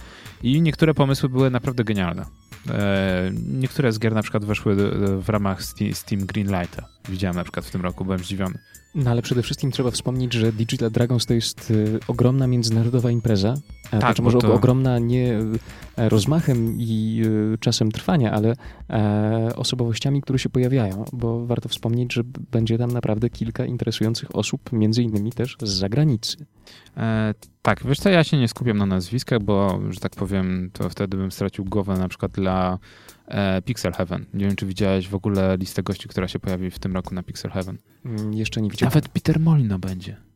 I niektóre pomysły były naprawdę genialne. E, niektóre z gier na przykład weszły w ramach Steam Greenlighta. Widziałem na przykład w tym roku, byłem zdziwiony. No ale przede wszystkim trzeba wspomnieć, że Digital Dragons to jest y, ogromna międzynarodowa impreza. E, tak, znaczy, może to... ogromna nie e, rozmachem i y, czasem trwania, ale e, osobowościami, które się pojawiają, bo warto wspomnieć, że będzie tam naprawdę kilka interesujących osób, między innymi też z zagranicy. E, tak, wiesz co, ja się nie skupiam na nazwiskach, bo, że tak powiem, to wtedy bym stracił głowę na przykład dla Pixel Heaven. Nie wiem, czy widziałeś w ogóle listę gości, która się pojawi w tym roku na Pixel Heaven. Mm, jeszcze nie widziałem. Nawet Peter Molino będzie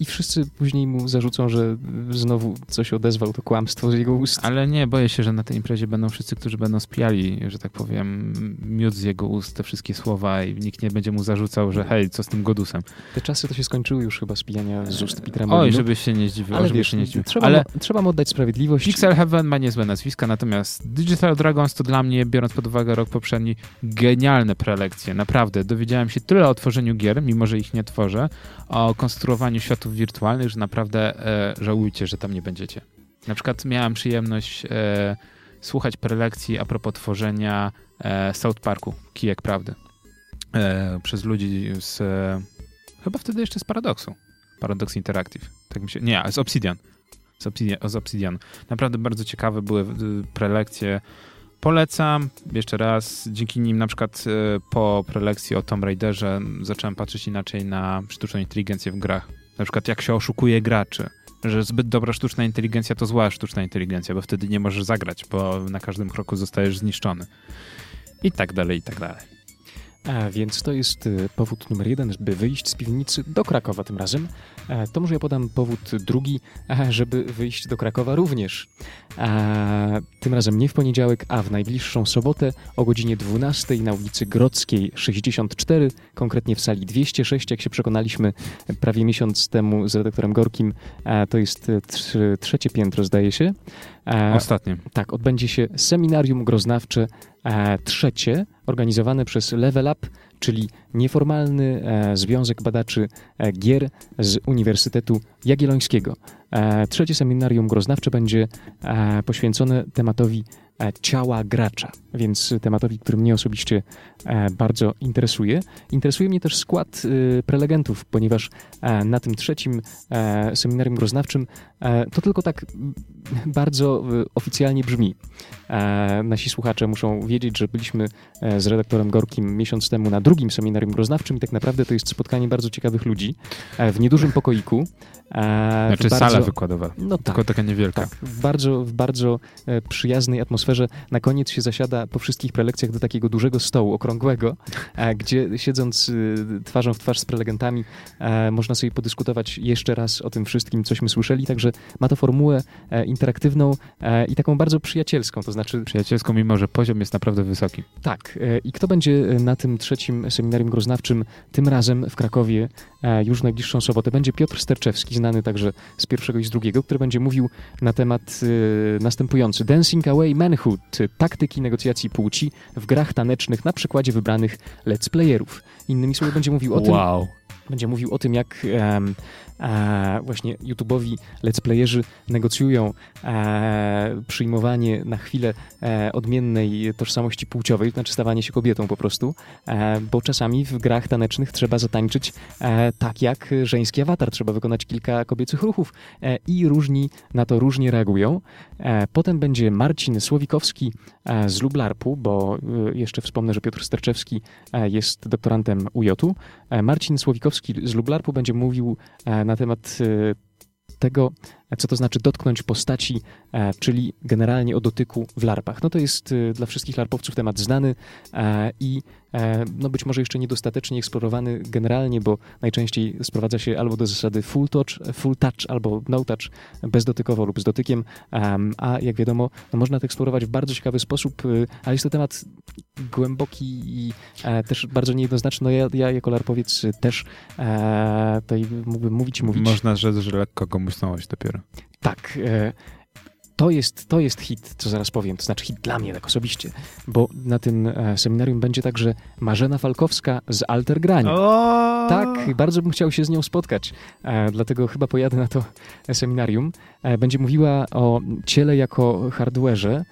i wszyscy później mu zarzucą, że znowu coś odezwał, to kłamstwo z jego ust. Ale nie, boję się, że na tej imprezie będą wszyscy, którzy będą spijali, że tak powiem, miód z jego ust, te wszystkie słowa i nikt nie będzie mu zarzucał, że hej, co z tym Godusem. Te czasy to się skończyły już chyba spijania z ust Petera Oj, żebyś się nie zdziwił, Ale wiesz, się nie zdziwił. Trzeba, Ale mu, trzeba mu oddać sprawiedliwość. Pixel Heaven ma niezłe nazwiska, natomiast Digital Dragons to dla mnie, biorąc pod uwagę rok poprzedni, genialne prelekcje. Naprawdę, dowiedziałem się tyle o tworzeniu gier, mimo że ich nie tworzę, o konstruowaniu światów wirtualnych, że naprawdę e, żałujcie, że tam nie będziecie. Na przykład miałem przyjemność e, słuchać prelekcji a propos tworzenia e, South Parku, Kijek Prawdy, e, przez ludzi z e, chyba wtedy jeszcze z Paradoxu. Paradox Interactive. Tak mi się, nie, z Obsidian. Z Obsidian, z Obsidian. Naprawdę bardzo ciekawe były e, prelekcje. Polecam jeszcze raz. Dzięki nim na przykład po prelekcji o Tomb Raiderze zacząłem patrzeć inaczej na sztuczną inteligencję w grach na przykład jak się oszukuje graczy, że zbyt dobra sztuczna inteligencja to zła sztuczna inteligencja, bo wtedy nie możesz zagrać, bo na każdym kroku zostajesz zniszczony. I tak dalej, i tak dalej. A więc to jest y, powód numer jeden, by wyjść z piwnicy do Krakowa tym razem. A to może ja podam powód drugi, żeby wyjść do Krakowa również. A tym razem nie w poniedziałek, a w najbliższą sobotę o godzinie 12 na ulicy Grodzkiej 64, konkretnie w sali 206, jak się przekonaliśmy prawie miesiąc temu z redaktorem Gorkim. To jest trzecie piętro, zdaje się. Ostatnie. Tak, odbędzie się seminarium groznawcze trzecie, organizowane przez Level Up, czyli nieformalny e, Związek Badaczy e, Gier z Uniwersytetu Jagiellońskiego. E, trzecie seminarium groznawcze będzie poświęcone tematowi e, ciała gracza, więc tematowi, który mnie osobiście e, bardzo interesuje. Interesuje mnie też skład e, prelegentów, ponieważ e, na tym trzecim seminarium groznawczym e, to tylko tak bardzo oficjalnie brzmi. Nasi słuchacze muszą wiedzieć, że byliśmy z redaktorem Gorkim miesiąc temu na drugim seminarium groznawczym i tak naprawdę to jest spotkanie bardzo ciekawych ludzi w niedużym pokoiku. Znaczy bardzo- sala wykładowa, No tak. tylko taka niewielka. Tak, w bardzo, w bardzo przyjaznej atmosferze. Na koniec się zasiada po wszystkich prelekcjach do takiego dużego stołu okrągłego, e, gdzie siedząc e, twarzą w twarz z prelegentami e, można sobie podyskutować jeszcze raz o tym wszystkim, cośmy słyszeli. Także ma to formułę e, interaktywną i taką bardzo przyjacielską. To znaczy, Przyjacielską, mimo że poziom jest naprawdę wysoki. tak. I kto będzie na tym trzecim seminarium groznawczym, tym razem w Krakowie, już w najbliższą sobotę? Będzie Piotr Sterczewski, znany także z pierwszego i z drugiego, który będzie mówił na temat następujący. Dancing Away Manhood, taktyki negocjacji płci w grach tanecznych na przykładzie wybranych let's playerów. Innymi słowy, będzie mówił o tym, Wow. będzie mówił o tym, jak em, e, właśnie YouTube'owi let's playerzy negocjują e, przyjmowanie na chwilę e, odmiennej tożsamości płciowej, znaczy stawanie się kobietą po prostu, e, bo czasami w grach tanecznych trzeba zatańczyć e, tak jak żeński awatar, trzeba wykonać kilka kobiecych ruchów e, i różni na to różnie reagują. Potem będzie Marcin Słowikowski z Lublarpu, bo jeszcze wspomnę, że Piotr Sterczewski jest doktorantem UJ-u. Marcin Słowikowski z Lublarpu będzie mówił na temat e, tego, e, co to znaczy dotknąć postaci, e, czyli generalnie o dotyku w larpach. No to jest e, dla wszystkich larpowców temat znany e, i no być może jeszcze niedostatecznie eksplorowany generalnie, bo najczęściej sprowadza się albo do zasady full touch, full touch albo no touch, bezdotykowo lub z dotykiem, em, a jak wiadomo, no można to eksplorować w bardzo ciekawy sposób, y, ale jest to temat głęboki i e, też bardzo niejednoznaczny. No ja, ja jako larpowiec też e, tutaj mógłbym mówić mówić. Można rzec, że lekko musnąłeś dopiero. Tak. E, to jest, to jest hit, co zaraz powiem, to znaczy hit dla mnie tak osobiście, bo na tym e, seminarium będzie także Marzena Falkowska z Alter Grania. O! Tak, bardzo bym chciał się z nią spotkać, e, dlatego chyba pojadę na to seminarium. E, będzie mówiła o ciele jako hardware'ze,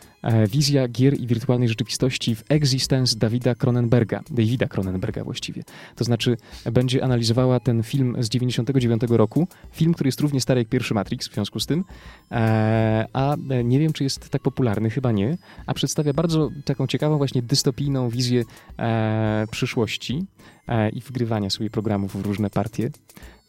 wizja gier i wirtualnej rzeczywistości w Existence Davida Cronenberga, Davida Cronenberga właściwie. To znaczy będzie analizowała ten film z 99 roku, film, który jest równie stary jak pierwszy Matrix w związku z tym, e, a e, nie wiem, czy jest tak popularny, chyba nie, a przedstawia bardzo taką ciekawą właśnie dystopijną wizję e, przyszłości e, i wgrywania sobie programów w różne partie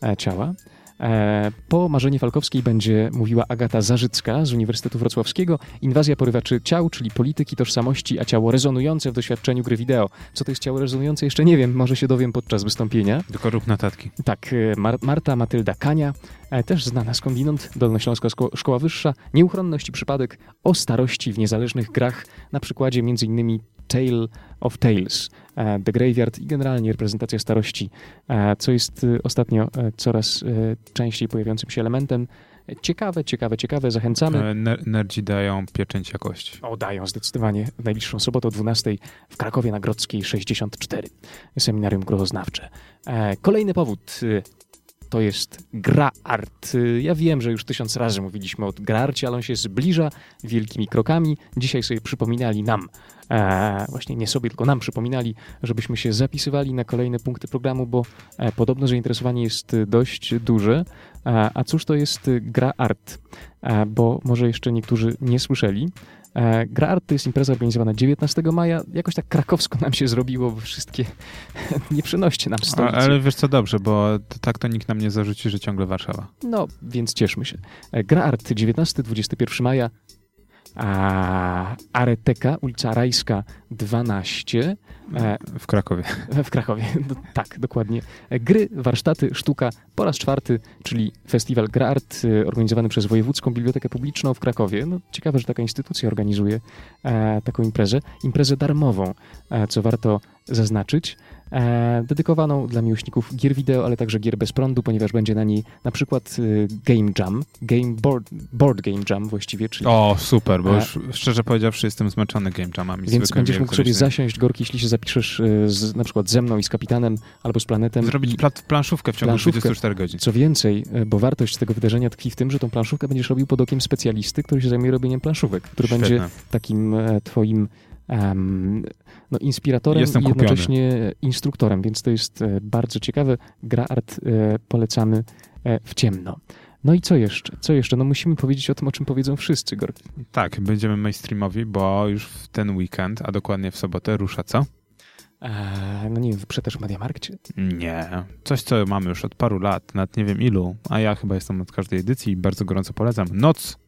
e, ciała. E, Po Marzenie Falkowskiej będzie mówiła Agata Zarzycka z Uniwersytetu Wrocławskiego. Inwazja porywaczy ciał, czyli polityki tożsamości, a ciało rezonujące w doświadczeniu gry wideo. Co to jest ciało rezonujące? Jeszcze nie wiem, może się dowiem podczas wystąpienia. Tylko rób notatki. Tak, e, Mar- Marta Matylda Kania, e, też znana skądinąd, Dolnośląska Szko- Szkoła Wyższa, Nieuchronność i przypadek o starości w niezależnych grach, na przykładzie m.in. Tale of Tales, e, The Graveyard i generalnie reprezentacja starości, e, co jest e, ostatnio coraz częściej pojawiającym się elementem. Ciekawe, ciekawe, ciekawe, zachęcamy. Ner- Nerdzi dają pieczęć jakości. O, dają zdecydowanie. W najbliższą sobotę o 12 w Krakowie na Grodzkiej 64. Seminarium grozoznawcze. Kolejny powód to jest gra art. Ja wiem, że już tysiąc razy mówiliśmy o gra arcie, ale on się zbliża wielkimi krokami. Dzisiaj sobie przypominali nam, e, właśnie nie sobie, tylko nam przypominali, żebyśmy się zapisywali na kolejne punkty programu, bo e, podobno zainteresowanie jest dość duże. E, a cóż to jest gra art? E, bo może jeszcze niektórzy nie słyszeli. E, Gra Art to jest impreza organizowana 19 maja. Jakoś tak krakowsko nam się zrobiło, bo wszystkie <laughs> nie przenoście nam stolicy. ale wiesz co, dobrze, bo tak to nikt nam nie zarzuci, że ciągle Warszawa. No, więc cieszmy się. E, Gra Art 19-21 maja. A Areteka, ulica Rajska 12 e, W Krakowie. w Krakowie. <laughs> No, tak, dokładnie. Gry, warsztaty, sztuka po raz czwarty, czyli festiwal Gra Art e, organizowany przez Wojewódzką Bibliotekę Publiczną w Krakowie. No, ciekawe, że taka instytucja organizuje e, taką imprezę. Imprezę darmową, e, co warto zaznaczyć. E, dedykowaną dla miłośników gier wideo, ale także gier bez prądu, ponieważ będzie na niej na przykład e, Game Jam, game board, board Game Jam właściwie, czyli O, super, bo A- już szczerze powiedziawszy jestem zmęczony game jamami. Więc będziesz mógł sobie zasiąść, Gorki, jeśli się zapiszesz e, z, na przykład ze mną i z kapitanem, albo z planetem. Zrobić I, plat, planszówkę w ciągu Planszówkę. 24 godzin. co więcej, e, bo wartość tego wydarzenia tkwi w tym, że tą planszówkę będziesz robił pod okiem specjalisty, który się zajmuje robieniem planszówek, który Świetne. będzie takim e, twoim no, inspiratorem Jestem i kupiony. jednocześnie instruktorem, więc to jest e, bardzo ciekawe. Gra art e, polecamy e, w ciemno. No i co jeszcze? Co jeszcze? No musimy powiedzieć o tym, o czym powiedzą wszyscy, Gorki. Tak, będziemy mainstreamowi, bo już w ten weekend, a dokładnie w sobotę, rusza co? E, no nie wiem, wyprze też w Mediamarkcie? Nie. Coś, co mamy już od paru lat, nad nie wiem ilu, a ja chyba jestem od każdej edycji i bardzo gorąco polecam. Noc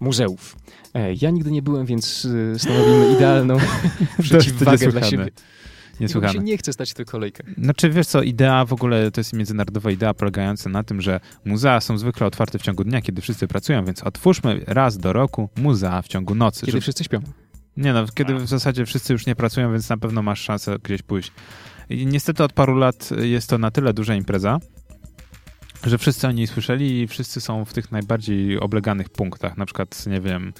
muzeów. E, Ja nigdy nie byłem, więc e, stanowimy idealną <laughs> <laughs> przeciwwagę dla niesłychane. siebie. Bo mi Niesłychane. się nie chce stać w tych kolejkach. Znaczy, wiesz co, idea w ogóle to jest międzynarodowa idea polegająca na tym, że muzea są zwykle otwarte w ciągu dnia, kiedy wszyscy pracują, więc otwórzmy raz do roku muzea w ciągu nocy. Kiedy żeby- wszyscy śpią. Nie no, kiedy w zasadzie wszyscy już nie pracują, więc na pewno masz szansę gdzieś pójść. I niestety od paru lat jest to na tyle duża impreza, że wszyscy o niej słyszeli i wszyscy są w tych najbardziej obleganych punktach. Na przykład, nie wiem,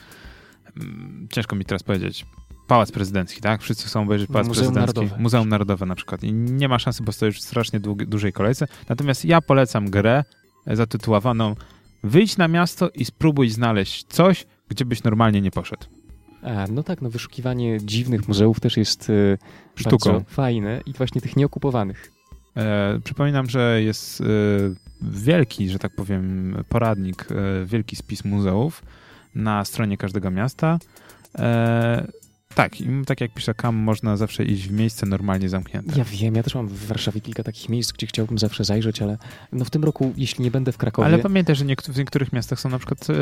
mm, ciężko mi teraz powiedzieć, Pałac Prezydencki, tak? Wszyscy chcą obejrzeć Pałac Muzeum Prezydencki. Narodowe. Muzeum Narodowe na przykład. I nie ma szansy, bo stoisz w strasznie długi, dużej kolejce. Natomiast ja polecam grę zatytułowaną Wyjdź na miasto i spróbuj znaleźć coś, gdzie byś normalnie nie poszedł. A, no tak, no wyszukiwanie dziwnych muzeów też jest e, Sztuką. bardzo fajne i właśnie tych nieokupowanych. E, przypominam, że jest e, wielki, że tak powiem, poradnik, e, wielki spis muzeów na stronie każdego miasta. Tak, i tak jak pisze Kam, można zawsze iść w miejsce normalnie zamknięte. Ja wiem, ja też mam w Warszawie kilka takich miejsc, gdzie chciałbym zawsze zajrzeć, ale no w tym roku, jeśli nie będę w Krakowie, Ale pamiętaj, że niektó- w niektórych miastach są na przykład e,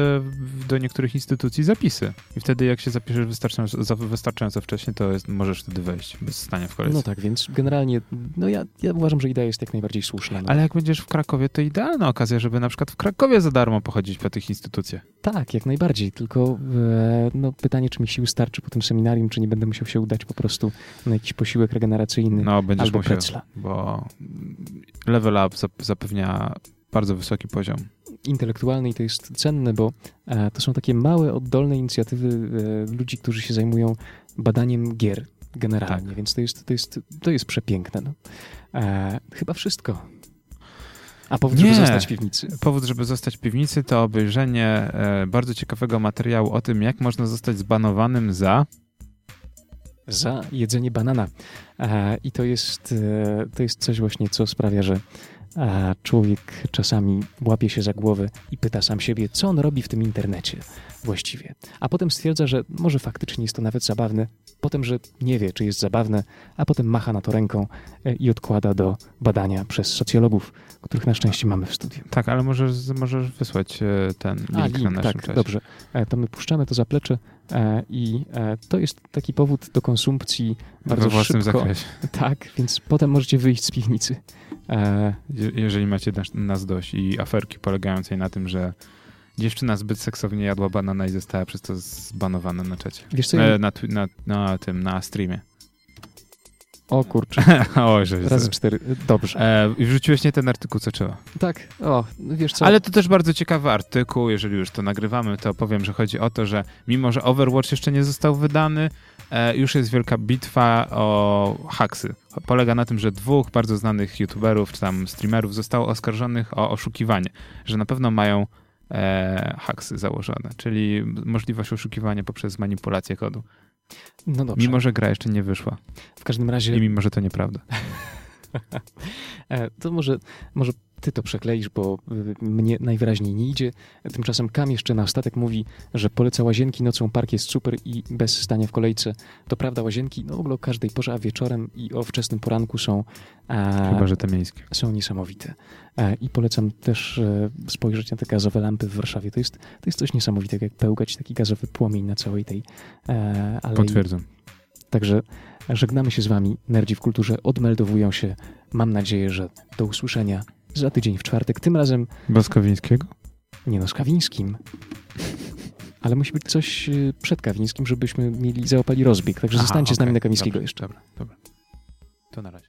do niektórych instytucji zapisy. I wtedy jak się zapiszesz wystarczająco, za- wystarczająco wcześnie, to jest, możesz wtedy wejść bez stania w kolejce. no tak, więc generalnie, no ja, ja uważam, że idea jest jak najbardziej słuszna. No. Ale jak będziesz w Krakowie, to idealna okazja, żeby na przykład w Krakowie za darmo pochodzić po tych instytucjach. Tak, jak najbardziej, tylko e, no, pytanie, czy mi sił starczy po tym seminarium, czy nie będę musiał się udać po prostu na jakiś posiłek regeneracyjny. No, będziesz albo musiał, bo level up zap- zapewnia bardzo wysoki poziom. intelektualny i to jest cenne, bo e, to są takie małe, oddolne inicjatywy e, ludzi, którzy się zajmują badaniem gier generalnie, Tak. więc to jest, to jest, to jest przepiękne. No. E, chyba wszystko. A powód, żeby Nie. zostać w piwnicy. Powód, żeby zostać w piwnicy, to obejrzenie e, bardzo ciekawego materiału o tym, jak można zostać zbanowanym za. Za jedzenie banana. E, I to jest, e, to jest coś właśnie, co sprawia, że e, człowiek czasami łapie się za głowę i pyta sam siebie, co on robi w tym internecie właściwie. A potem stwierdza, że może faktycznie jest to nawet zabawne, potem, że nie wie, czy jest zabawne, a potem macha na to ręką e, i odkłada do badania przez socjologów, których na szczęście mamy w studiu. Tak, ale możesz, możesz wysłać e, ten link, A, na link, naszym tak, czacie. dobrze. E, To my puszczamy to zaplecze i to jest taki powód do konsumpcji bardzo we własnym szybko. zakresie. <laughs> Tak, więc potem możecie wyjść z piwnicy. Je- Jeżeli macie nas dość i aferki polegającej na tym, że dziewczyna zbyt seksownie jadła banana i została przez to zbanowana na czacie. wiesz co, E, na, na, na tym, na streamie. o kurczę, <laughs> o, że razy cztery, dobrze. E, I wrzuciłeś nie ten artykuł, co trzeba. Tak, o, wiesz co, Ale to też bardzo ciekawy artykuł, jeżeli już to nagrywamy, to powiem, że chodzi o to, że mimo, że Overwatch jeszcze nie został wydany, e, już jest wielka bitwa o haksy. Polega na tym, że dwóch bardzo znanych youtuberów czy tam streamerów zostało oskarżonych o oszukiwanie, że na pewno mają e, haksy założone, czyli możliwość oszukiwania poprzez manipulację kodu. no dobrze, Mimo, że gra jeszcze nie wyszła w każdym razie, i mimo, że to nieprawda. <laughs> e, to może, może ty to przekleisz, bo y, mnie najwyraźniej nie idzie. Tymczasem Kam jeszcze na ostatek mówi, że poleca łazienki, nocą park jest super i bez stania w kolejce. To prawda, łazienki no o każdej porze, a wieczorem i o wczesnym poranku są e, Chyba, że te miejskie. są niesamowite. E, I polecam też e, spojrzeć na te gazowe lampy w Warszawie. To jest, to jest coś niesamowitego, jak pełgać taki gazowy płomień na całej tej e, alei. Potwierdzam. Także żegnamy się z wami. Nerdzi w kulturze odmeldowują się. Mam nadzieję, że do usłyszenia za tydzień w czwartek. Tym razem Boskowińskiego? nie no z Kawińskim. <laughs> Ale musi być coś e, przed Kawińskim, żebyśmy mieli załapali rozbieg. Także Aha, zostańcie z nami na Kawińskiego Dobra, jeszcze. Dobra, dobra. To na razie.